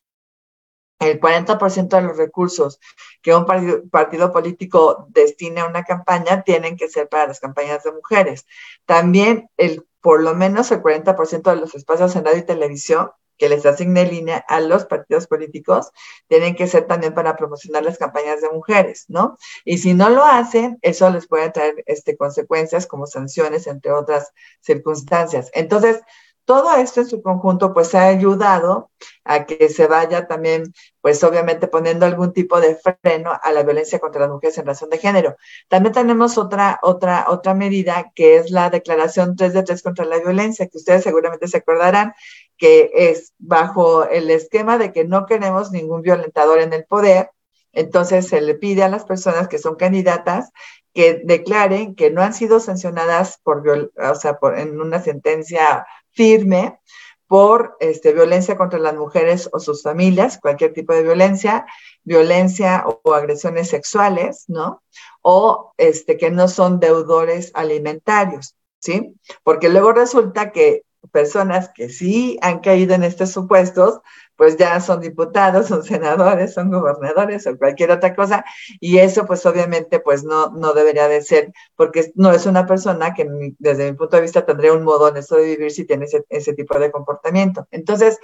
el 40% de los recursos que un partido, político destine a una campaña tienen que ser para las campañas de mujeres. También el, por lo menos el 40% de los espacios en radio y televisión que les asigne línea a los partidos políticos tienen que ser también para promocionar las campañas de mujeres, ¿no? Y si no lo hacen, eso les puede traer este, consecuencias como sanciones, entre otras circunstancias. Entonces, todo esto en su conjunto pues ha ayudado a que se vaya también pues obviamente poniendo algún tipo de freno a la violencia contra las mujeres en razón de género. También tenemos otra otra otra medida que es la declaración 3 de 3 contra la violencia que ustedes seguramente se acordarán que es bajo el esquema de que no queremos ningún violentador en el poder. Entonces se le pide a las personas que son candidatas que declaren que no han sido sancionadas por, o sea, por, en una sentencia firme por este, violencia contra las mujeres o sus familias, cualquier tipo de violencia, violencia o, agresiones sexuales, ¿no? O este, que no son deudores alimentarios, ¿sí? Porque luego resulta que personas que sí han caído en estos supuestos, pues ya son diputados, son senadores, son gobernadores o cualquier otra cosa, y eso pues obviamente pues no, no debería de ser, porque no es una persona que desde mi punto de vista tendría un modo honesto de vivir si tiene ese, ese tipo de comportamiento. Entonces,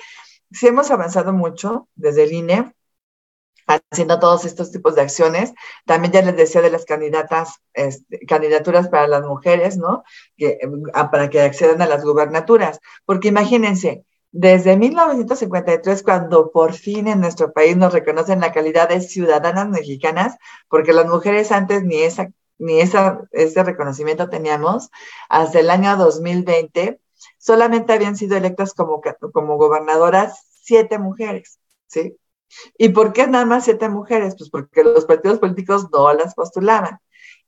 sí hemos avanzado mucho desde el INE, haciendo todos estos tipos de acciones. También ya les decía de las candidatas, este, candidaturas para las mujeres, ¿no? Ah, para que accedan a las gubernaturas. Porque imagínense, desde 1953, cuando por fin en nuestro país nos reconocen la calidad de ciudadanas mexicanas, porque las mujeres antes ni esa ni esa, ese reconocimiento teníamos, hasta el año 2020, solamente habían sido electas como, como gobernadoras siete mujeres, ¿sí? ¿Y por qué nada más siete mujeres? Pues porque los partidos políticos no las postulaban.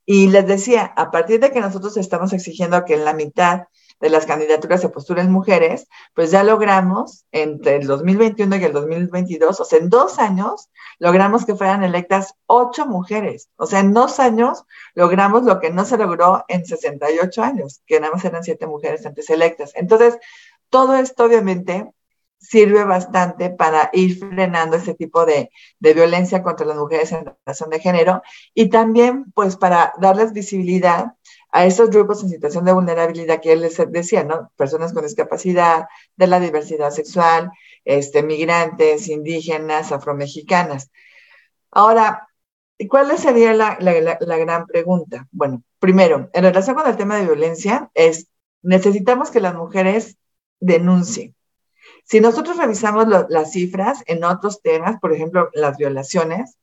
Y les decía, a partir de que nosotros estamos exigiendo que en la mitad de las candidaturas se postulen mujeres, pues ya logramos entre el 2021 y el 2022, o sea, en dos años, logramos que fueran electas ocho mujeres. O sea, en dos años logramos lo que no se logró en 68 años, que nada más eran siete mujeres antes electas. Entonces, todo esto obviamente sirve bastante para ir frenando ese tipo de, violencia contra las mujeres en razón de género y también pues para darles visibilidad a esos grupos en situación de vulnerabilidad que él les decía, ¿no? Personas con discapacidad, de la diversidad sexual, este, migrantes, indígenas, afromexicanas. Ahora, ¿cuál sería la, la gran pregunta? Bueno, primero, en relación con el tema de violencia, es necesitamos que las mujeres denuncien si nosotros revisamos las cifras en otros temas, por ejemplo, las violaciones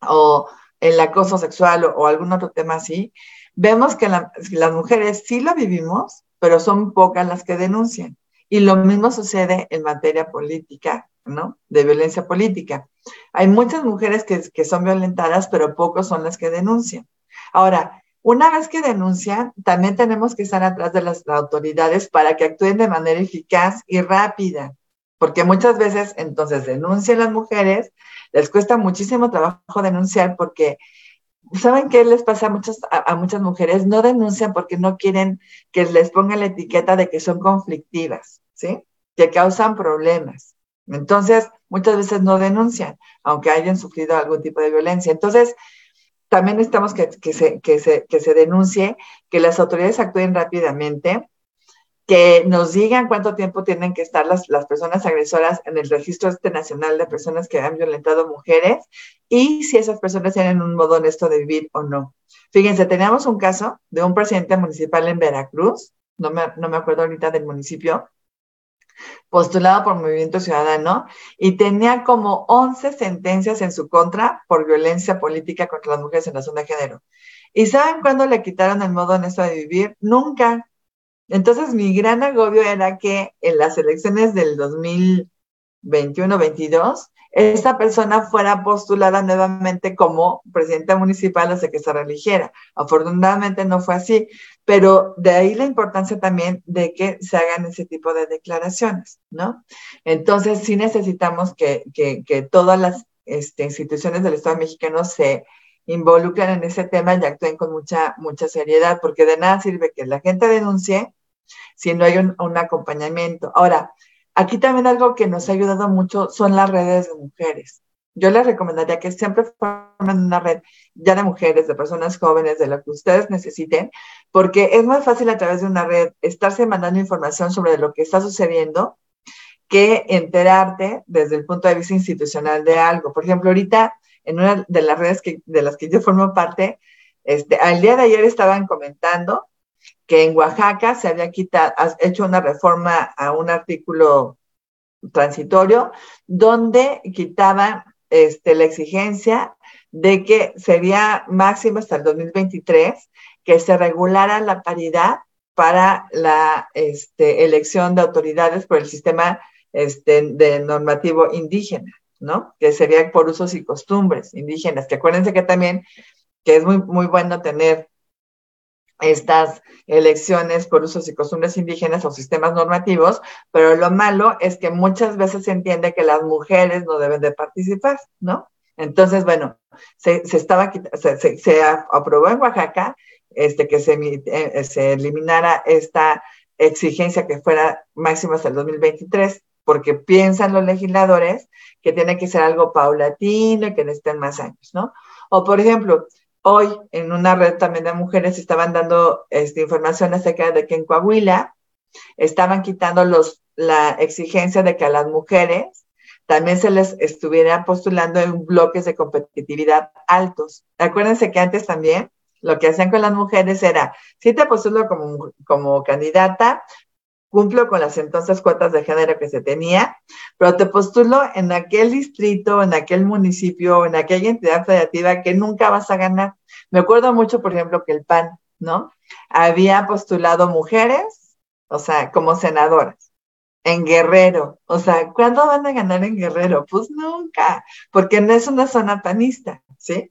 o el acoso sexual o, algún otro tema así, vemos que las mujeres sí lo vivimos, pero son pocas las que denuncian. Y lo mismo sucede en materia política, ¿no? De violencia política. Hay muchas mujeres que, que son violentadas, pero pocos son las que denuncian. Ahora, una vez que denuncian, también tenemos que estar atrás de las autoridades para que actúen de manera eficaz y rápida, porque muchas veces entonces denuncian las mujeres, les cuesta muchísimo trabajo denunciar porque ¿saben qué les pasa a muchas, a, muchas mujeres? No denuncian porque no quieren que les pongan la etiqueta de que son conflictivas, ¿sí? Que causan problemas. Entonces, muchas veces no denuncian, aunque hayan sufrido algún tipo de violencia. Entonces, también necesitamos que, se, que, se, que se denuncie, que las autoridades actúen rápidamente, que nos digan cuánto tiempo tienen que estar las, las personas agresoras en el registro este nacional de personas que han violentado mujeres y si esas personas tienen un modo honesto de vivir o no. Fíjense, teníamos un caso de un presidente municipal en Veracruz, no me, no me acuerdo ahorita del municipio, postulado por Movimiento Ciudadano y tenía como 11 sentencias en su contra por violencia política contra las mujeres en razón de género. ¿Y saben cuándo le quitaron el modo honesto de vivir? Nunca. Entonces mi gran agobio era que en las elecciones del 2021-22 esta persona fuera postulada nuevamente como presidenta municipal hasta que se religiera. Afortunadamente no fue así, pero de ahí la importancia también de que se hagan ese tipo de declaraciones, ¿no? Entonces sí necesitamos que, todas las este, instituciones del Estado mexicano se involucren en ese tema y actúen con mucha, mucha seriedad, porque de nada sirve que la gente denuncie si no hay un, un acompañamiento. Ahora, Aquí también algo que nos ha ayudado mucho son las redes de mujeres. Yo les recomendaría que siempre formen una red ya de mujeres, de personas jóvenes, de lo que ustedes necesiten, porque es más fácil a través de una red estarse mandando información sobre lo que está sucediendo que enterarte desde el punto de vista institucional de algo. Por ejemplo, ahorita en una de las redes que, de las que yo formo parte, este, al día de ayer estaban comentando que en Oaxaca se había quitado, hecho una reforma a un artículo transitorio donde quitaban este, la exigencia de que sería máximo hasta el 2023 que se regulara la paridad para la este, elección de autoridades por el sistema este, de normativo indígena, ¿no? Que sería por usos y costumbres indígenas, que acuérdense que también que es muy, muy bueno tener estas elecciones por usos y costumbres indígenas o sistemas normativos, pero lo malo es que muchas veces se entiende que las mujeres no deben de participar, ¿no? Entonces, bueno, se, estaba, se, se, aprobó en Oaxaca este, que se, eh, se eliminara esta exigencia que fuera máxima hasta el 2023, porque piensan los legisladores que tiene que ser algo paulatino y que necesitan más años, ¿no? O, por ejemplo, hoy en una red también de mujeres estaban dando esta información acerca de que en Coahuila estaban quitando los, la exigencia de que a las mujeres también se les estuviera postulando en bloques de competitividad altos. Acuérdense que antes también lo que hacían con las mujeres era, si te postulo como candidata, cumplo con las entonces cuotas de género que se tenía, pero te postulo en aquel distrito, en aquel municipio, en aquella entidad federativa que nunca vas a ganar. Me acuerdo mucho, por ejemplo, que el PAN, ¿no? Había postulado mujeres, o sea, como senadoras, en Guerrero. O sea, ¿cuándo van a ganar en Guerrero? Pues nunca, porque no es una zona panista, ¿sí?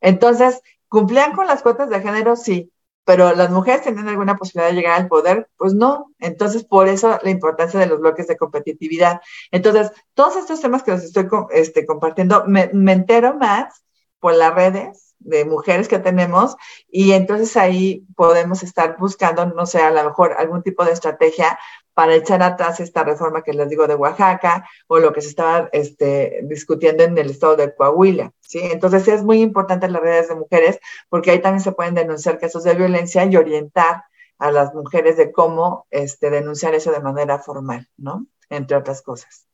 Entonces, ¿cumplían con las cuotas de género? Sí, pero las mujeres tienen alguna posibilidad de llegar al poder, pues no. Entonces, por eso la importancia de los bloques de competitividad. Entonces, todos estos temas que les estoy este, compartiendo, me entero más por las redes de mujeres que tenemos y entonces ahí podemos estar buscando, no sé, a lo mejor algún tipo de estrategia para echar atrás esta reforma que les digo de Oaxaca o lo que se estaba este, discutiendo en el estado de Coahuila. ¿sí? Entonces es muy importante las redes de mujeres porque ahí también se pueden denunciar casos de violencia y orientar a las mujeres de cómo este, denunciar eso de manera formal, ¿no? Entre otras cosas.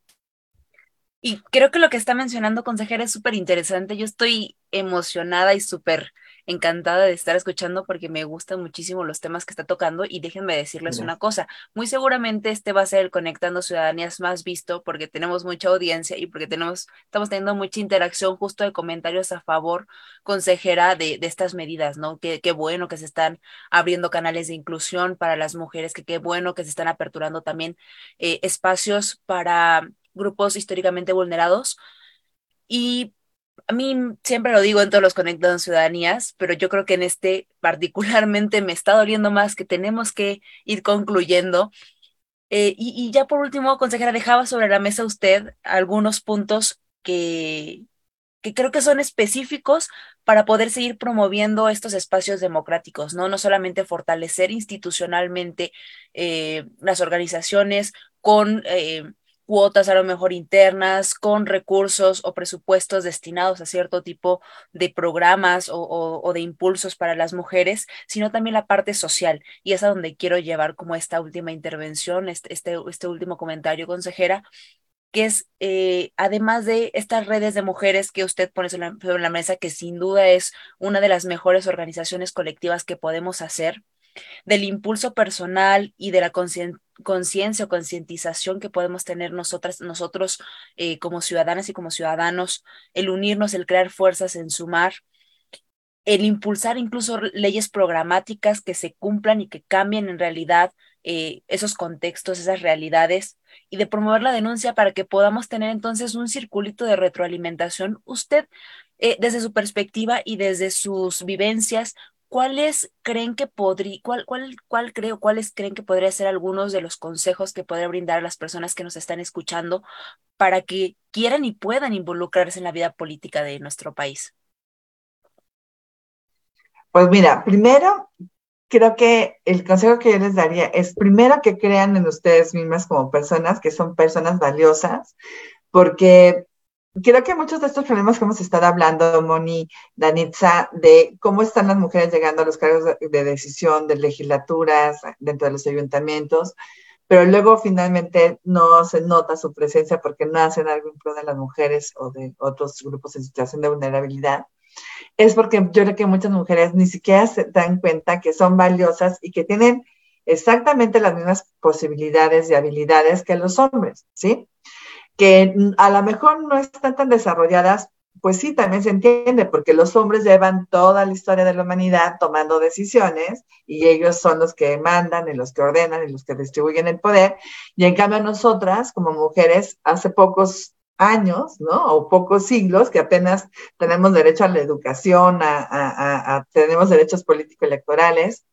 Y creo que lo que está mencionando, consejera, es súper interesante. Yo estoy emocionada y súper encantada de estar escuchando porque me gustan muchísimo los temas que está tocando y déjenme decirles una cosa, muy seguramente este va a ser el Conectando Ciudadanías más visto porque tenemos mucha audiencia y porque tenemos, estamos teniendo mucha interacción justo de comentarios a favor, consejera, de, de estas medidas, ¿no? Qué, qué bueno que se están abriendo canales de inclusión para las mujeres, que qué bueno que se están aperturando también eh, espacios para grupos históricamente vulnerados. Y a mí siempre lo digo en todos los conectados ciudadanías, pero yo creo que en este particularmente me está doliendo más que tenemos que ir concluyendo. Eh, y, ya por último, consejera, dejaba sobre la mesa usted algunos puntos que, que creo que son específicos para poder seguir promoviendo estos espacios democráticos, ¿no? No solamente fortalecer institucionalmente eh, las organizaciones con eh, cuotas a lo mejor internas, con recursos o presupuestos destinados a cierto tipo de programas o, de impulsos para las mujeres, sino también la parte social. Y es a donde quiero llevar como esta última intervención, este, este, este último comentario, consejera, que es, eh, además de estas redes de mujeres que usted pone sobre la mesa, que sin duda es una de las mejores organizaciones colectivas que podemos hacer, del impulso personal y de la conciencia o concientización que podemos tener nosotras, nosotros eh, como ciudadanas y como ciudadanos, el unirnos, el crear fuerzas, en sumar, el impulsar incluso leyes programáticas que se cumplan y que cambien en realidad eh, esos contextos, esas realidades, y de promover la denuncia para que podamos tener entonces un circulito de retroalimentación. Usted, eh, desde su perspectiva y desde sus vivencias, ¿cuáles creen que podría, cuál, cuál, cuál creo, cuáles creen que podría ser algunos de los consejos que podría brindar a las personas que nos están escuchando para que quieran y puedan involucrarse en la vida política de nuestro país? Pues mira, primero, creo que el consejo que yo les daría es primero que crean en ustedes mismas como personas, que son personas valiosas, porque creo que muchos de estos problemas que hemos estado hablando, Moni, Danitza, de cómo están las mujeres llegando a los cargos de, decisión de legislaturas dentro de los ayuntamientos, pero luego finalmente no se nota su presencia porque no hacen algo en pro de las mujeres o de otros grupos en situación de vulnerabilidad, es porque yo creo que muchas mujeres ni siquiera se dan cuenta que son valiosas y que tienen exactamente las mismas posibilidades y habilidades que los hombres, ¿sí? Que a lo mejor no están tan desarrolladas, pues sí, también se entiende, porque los hombres llevan toda la historia de la humanidad tomando decisiones y ellos son los que mandan y los que ordenan y los que distribuyen el poder. Y en cambio nosotras, como mujeres, hace pocos años, ¿no? O pocos siglos que apenas tenemos derecho a la educación, a, tenemos derechos político-electorales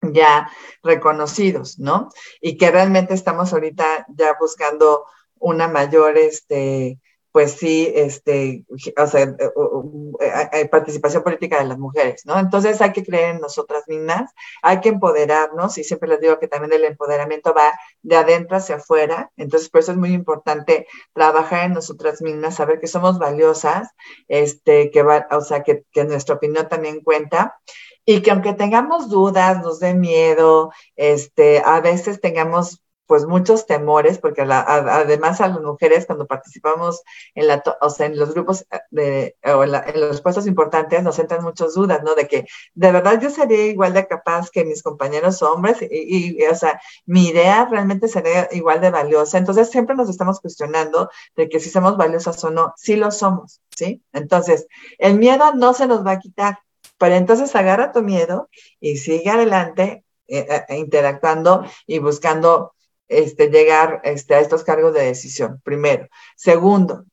ya reconocidos, ¿no? Y que realmente estamos ahorita ya buscando una mayor, este, pues sí, este, o sea, eh, eh, participación política de las mujeres, ¿no? Entonces hay que creer en nosotras mismas, hay que empoderarnos y siempre les digo que también el empoderamiento va de adentro hacia afuera, entonces por eso es muy importante trabajar en nosotras mismas, saber que somos valiosas, este, que va, o sea, que, que nuestra opinión también cuenta y que aunque tengamos dudas, nos dé miedo, este, a veces tengamos pues muchos temores, porque además a las mujeres cuando participamos en, la, o sea, en los grupos eh, de, o en, los puestos importantes nos entran muchas dudas, ¿no? De que de verdad yo sería igual de capaz que mis compañeros hombres y, o sea, mi idea realmente sería igual de valiosa. Entonces siempre nos estamos cuestionando de que si somos valiosas o no, sí lo somos, ¿sí? Entonces, el miedo no se nos va a quitar, pero entonces agarra tu miedo y sigue adelante eh, eh, interactuando y buscando este, llegar este, a estos cargos de decisión, primero. Segundo,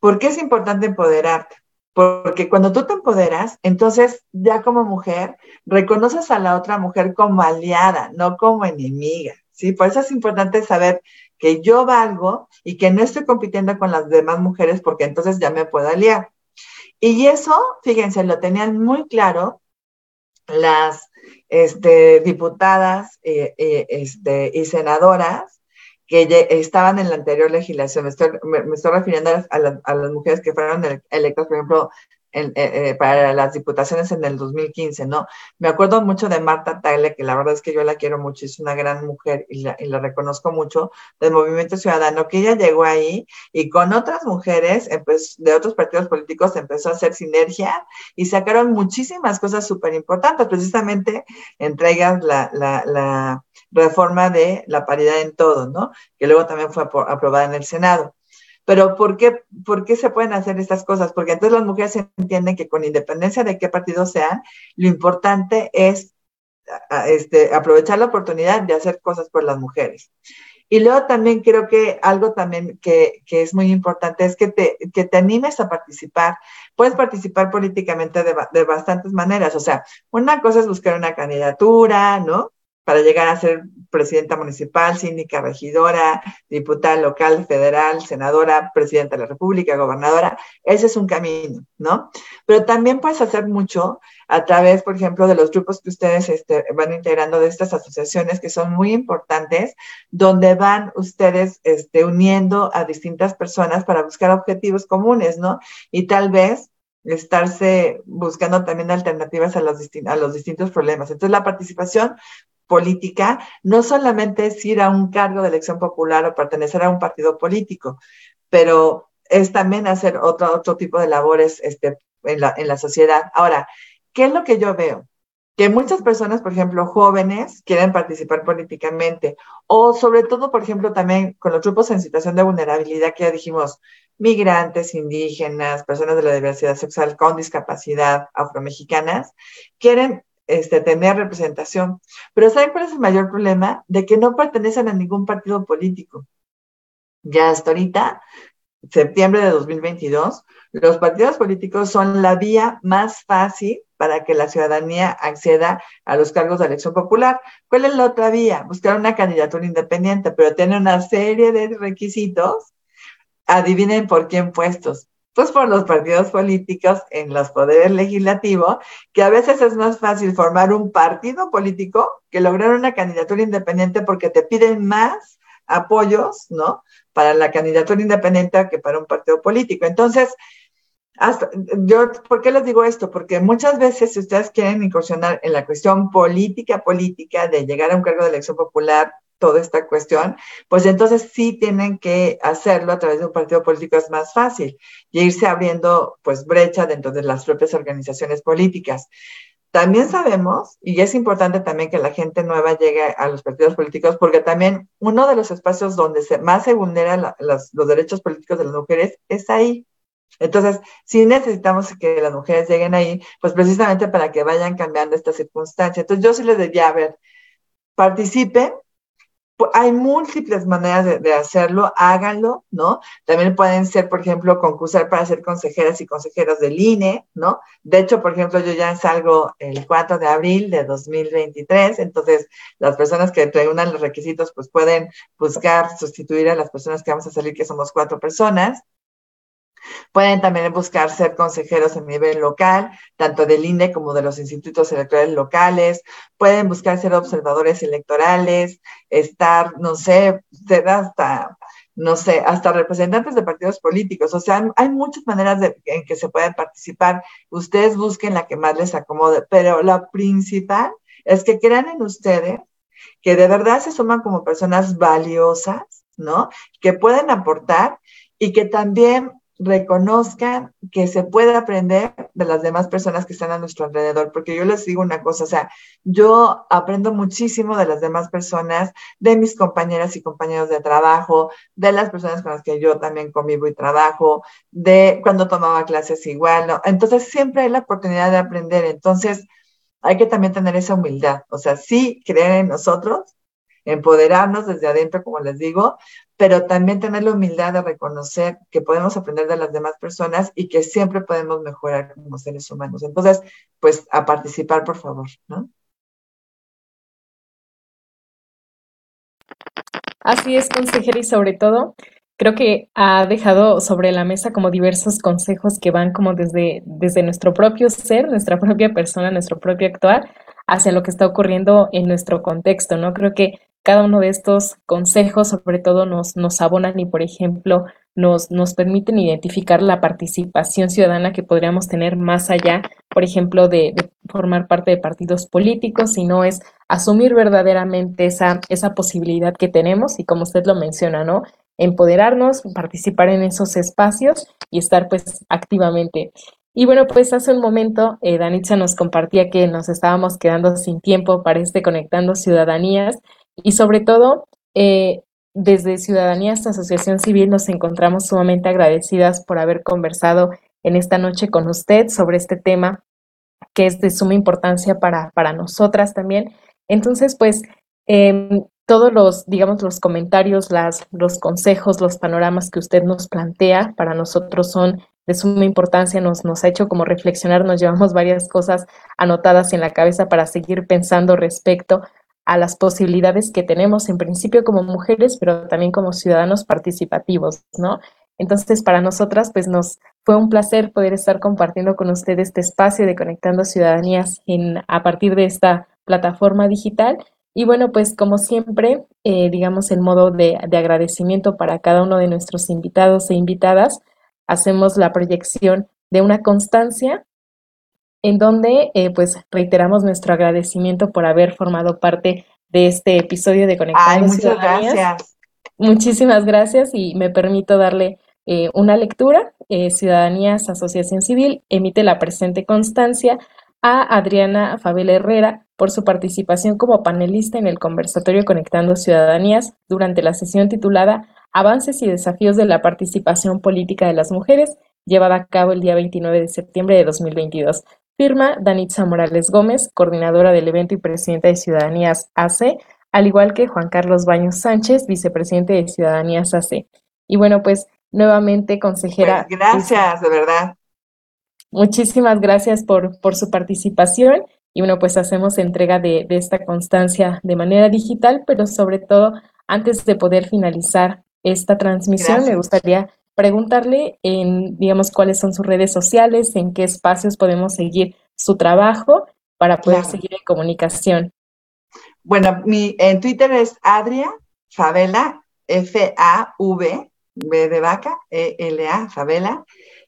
¿por qué es importante empoderarte? Porque cuando tú te empoderas, entonces ya como mujer reconoces a la otra mujer como aliada, no como enemiga, ¿sí? Por eso es importante saber que yo valgo y que no estoy compitiendo con las demás mujeres porque entonces ya me puedo aliar. Y eso, fíjense, lo tenían muy claro las este, diputadas eh, eh, este, y senadoras que estaban en la anterior legislación. Me estoy, me, estoy refiriendo a, a, las mujeres que fueron electas, por ejemplo, eh, eh, para las diputaciones en el 2015, ¿no? Me acuerdo mucho de Marta Tagle, que la verdad es que yo la quiero mucho, es una gran mujer y la, y la reconozco mucho, del Movimiento Ciudadano, que ella llegó ahí y con otras mujeres pues, de otros partidos políticos empezó a hacer sinergia y sacaron muchísimas cosas súper importantes, precisamente entre ellas la, la, la reforma de la paridad en todo, ¿no? Que luego también fue aprobada en el Senado. Pero ¿por qué, ¿por qué se pueden hacer estas cosas? Porque entonces las mujeres entienden que con independencia de qué partido sean, lo importante es este, aprovechar la oportunidad de hacer cosas por las mujeres. Y luego también creo que algo también que, que es muy importante es que te, que te animes a participar. Puedes participar políticamente de, de, bastantes maneras. O sea, una cosa es buscar una candidatura, ¿no? Para llegar a ser presidenta municipal, síndica, regidora, diputada local, federal, senadora, presidenta de la República, gobernadora. Ese es un camino, ¿no? Pero también puedes hacer mucho a través, por ejemplo, de los grupos que ustedes este, van integrando de estas asociaciones que son muy importantes, donde van ustedes este, uniendo a distintas personas para buscar objetivos comunes, ¿no? Y tal vez estarse buscando también alternativas a los, a los distintos problemas. Entonces, la participación política no solamente es ir a un cargo de elección popular o pertenecer a un partido político, pero es también hacer otro, otro tipo de labores este, en, la, en la sociedad. Ahora, ¿qué es lo que yo veo? que muchas personas, por ejemplo, jóvenes, quieren participar políticamente, o sobre todo, por ejemplo, también con los grupos en situación de vulnerabilidad que ya dijimos, migrantes, indígenas, personas de la diversidad sexual con discapacidad, afromexicanas, quieren este, tener representación. Pero ¿saben cuál es el mayor problema? De que no pertenecen a ningún partido político. Ya hasta ahorita, septiembre de 2022, los partidos políticos son la vía más fácil para que la ciudadanía acceda a los cargos de elección popular. ¿Cuál es la otra vía? Buscar una candidatura independiente, pero tiene una serie de requisitos. Adivinen por quién puestos pues por los partidos políticos en los poderes legislativos, que a veces es más fácil formar un partido político que lograr una candidatura independiente porque te piden más apoyos, ¿no? Para la candidatura independiente que para un partido político. Entonces, hasta, yo, ¿por qué les digo esto? Porque muchas veces si ustedes quieren incursionar en la cuestión política, política, de llegar a un cargo de elección popular toda esta cuestión, pues entonces sí tienen que hacerlo a través de un partido político es más fácil y irse abriendo pues brecha dentro de las propias organizaciones políticas. También sabemos, y es importante también que la gente nueva llegue a los partidos políticos, porque también uno de los espacios donde se, más se vulneran los derechos políticos de las mujeres es ahí. Entonces, sí necesitamos que las mujeres lleguen ahí, pues precisamente para que vayan cambiando esta circunstancia. Entonces, yo sí les diría, a ver, participen, hay múltiples maneras de, hacerlo, háganlo, ¿no? También pueden ser, por ejemplo, concursar para ser consejeras y consejeros del INE, ¿no? De hecho, por ejemplo, yo ya salgo el 4 de abril de 2023, entonces las personas que reúnan los requisitos, pues pueden buscar sustituir a las personas que vamos a salir, que somos cuatro personas, Pueden también buscar ser consejeros a nivel local, tanto del INE como de los institutos electorales locales. Pueden buscar ser observadores electorales, estar, no sé, ser hasta, no sé, hasta representantes de partidos políticos. O sea, hay muchas maneras en que se pueden participar. Ustedes busquen la que más les acomode, pero la principal es que crean en ustedes que de verdad se suman como personas valiosas, ¿no? Que pueden aportar y que también reconozcan que se puede aprender de las demás personas que están a nuestro alrededor, porque yo les digo una cosa, o sea, yo aprendo muchísimo de las demás personas, de mis compañeras y compañeros de trabajo, de las personas con las que yo también convivo y trabajo, de cuando tomaba clases igual, ¿no? Entonces siempre hay la oportunidad de aprender, entonces hay que también tener esa humildad, o sea, sí creer en nosotros, empoderarnos desde adentro, como les digo, pero también tener la humildad de reconocer que podemos aprender de las demás personas y que siempre podemos mejorar como seres humanos. Entonces, pues a participar, por favor, ¿no? Así es, consejera, y sobre todo, creo que ha dejado sobre la mesa como diversos consejos que van como desde, desde nuestro propio ser, nuestra propia persona, nuestro propio actuar, hacia lo que está ocurriendo en nuestro contexto, ¿no? Creo que cada uno de estos consejos sobre todo nos, nos abonan y, por ejemplo, nos, nos permiten identificar la participación ciudadana que podríamos tener más allá, por ejemplo, de, formar parte de partidos políticos, sino es asumir verdaderamente esa, esa posibilidad que tenemos y como usted lo menciona, ¿no? Empoderarnos, participar en esos espacios y estar pues activamente. Y bueno, pues hace un momento eh, Danitza nos compartía que nos estábamos quedando sin tiempo para este Conectando Ciudadanías y sobre todo, eh, desde Ciudadanía hasta Asociación Civil nos encontramos sumamente agradecidas por haber conversado en esta noche con usted sobre este tema que es de suma importancia para, para nosotras también. Entonces, pues, em, todos los, digamos, los comentarios, las, los consejos, los panoramas que usted nos plantea para nosotros son de suma importancia, nos, nos ha hecho como reflexionar, nos llevamos varias cosas anotadas en la cabeza para seguir pensando respecto a las posibilidades que tenemos en principio como mujeres, pero también como ciudadanos participativos, ¿no? Entonces, para nosotras, pues nos fue un placer poder estar compartiendo con usted este espacio de Conectando Ciudadanías a partir de esta plataforma digital. Y bueno, pues como siempre, eh, digamos en modo de agradecimiento para cada uno de nuestros invitados e invitadas, hacemos la proyección de una constancia en donde eh, pues reiteramos nuestro agradecimiento por haber formado parte de este episodio de Conectando muchas gracias. Muchísimas gracias y me permito darle eh, una lectura. Eh, Ciudadanías Asociación Civil emite la presente constancia a Adriana Fabel Herrera por su participación como panelista en el conversatorio Conectando Ciudadanías durante la sesión titulada Avances y desafíos de la participación política de las mujeres, llevada a cabo el día 29 de septiembre de 2022. Firma Danitza Morales Gómez, coordinadora del evento y presidenta de Ciudadanías AC, al igual que Juan Carlos Baños Sánchez, vicepresidente de Ciudadanías AC. Y bueno, pues nuevamente, consejera. Pues gracias, de verdad. Muchísimas gracias por, por su participación. Y bueno, pues hacemos entrega de, de esta constancia de manera digital, pero sobre todo, antes de poder finalizar esta transmisión, me gustaría preguntarle en, digamos, cuáles son sus redes sociales, en qué espacios podemos seguir su trabajo para poder seguir en comunicación. Bueno, mi, en Twitter es Adria Favela, F-A-V, B de vaca, E-L-A, Favela,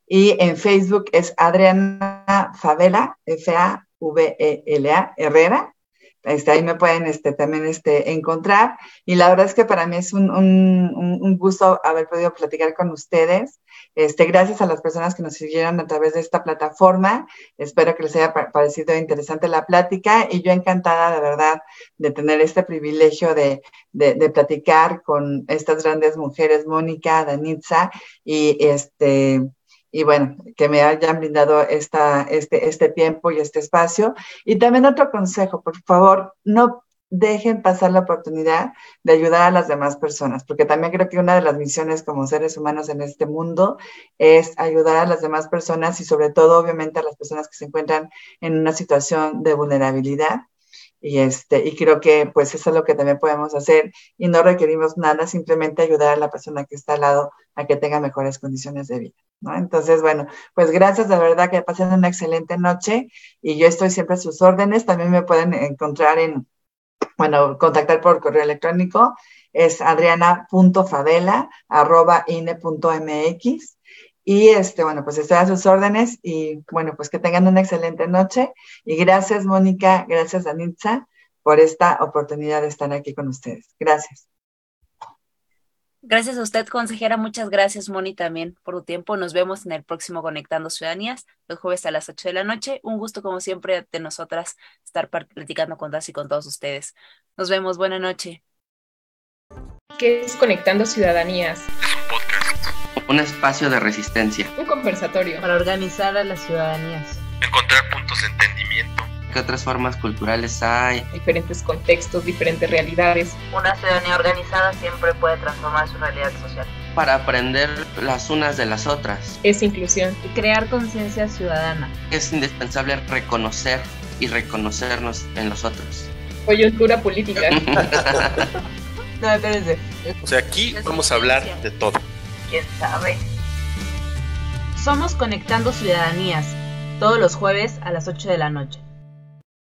y en Facebook es Adriana Favela, F-A-V-E-L-A, Herrera, este, ahí me pueden este, también este, encontrar. Y la verdad es que para mí es un, un, un gusto haber podido platicar con ustedes. Este, gracias a las personas que nos siguieron a través de esta plataforma. Espero que les haya parecido interesante la plática y yo encantada de verdad de tener este privilegio de, de, de platicar con estas grandes mujeres, Mónica, Danitza y este y bueno, que me hayan brindado esta, este, este tiempo y este espacio. Y también otro consejo, por favor, no dejen pasar la oportunidad de ayudar a las demás personas, porque también creo que una de las misiones como seres humanos en este mundo es ayudar a las demás personas y sobre todo, obviamente, a las personas que se encuentran en una situación de vulnerabilidad. Y, este, y creo que pues eso es lo que también podemos hacer y no requerimos nada, simplemente ayudar a la persona que está al lado a que tenga mejores condiciones de vida. ¿no? Entonces, bueno, pues gracias de verdad que pasen una excelente noche y yo estoy siempre a sus órdenes. También me pueden encontrar en, bueno, contactar por correo electrónico, es adriana.favela.ine.mx. Y este, bueno, pues estoy a sus órdenes y bueno, pues que tengan una excelente noche. Y gracias, Mónica, gracias, Anitza, por esta oportunidad de estar aquí con ustedes. Gracias. Gracias a usted, consejera. Muchas gracias, Moni, también por tu tiempo. Nos vemos en el próximo Conectando Ciudadanías, el jueves a las 8 de la noche. Un gusto, como siempre, de nosotras estar platicando con todas y con todos ustedes. Nos vemos. Buena noche. ¿Qué es Conectando Ciudadanías? Un espacio de resistencia. Un conversatorio. Para organizar a las ciudadanías. Encontrar puntos de entendimiento ¿Qué otras formas culturales hay? Diferentes contextos, diferentes realidades. Una ciudadanía organizada siempre puede transformar su realidad social. Para aprender las unas de las otras. Es inclusión. Y crear conciencia ciudadana. Es indispensable reconocer y reconocernos en los otros. Coyuntura política. *laughs* *laughs* *laughs* no, espérense. O sea, aquí vamos a hablar de todo. ¿Quién sabe? Somos Conectando Ciudadanías, todos los jueves a las 8 de la noche.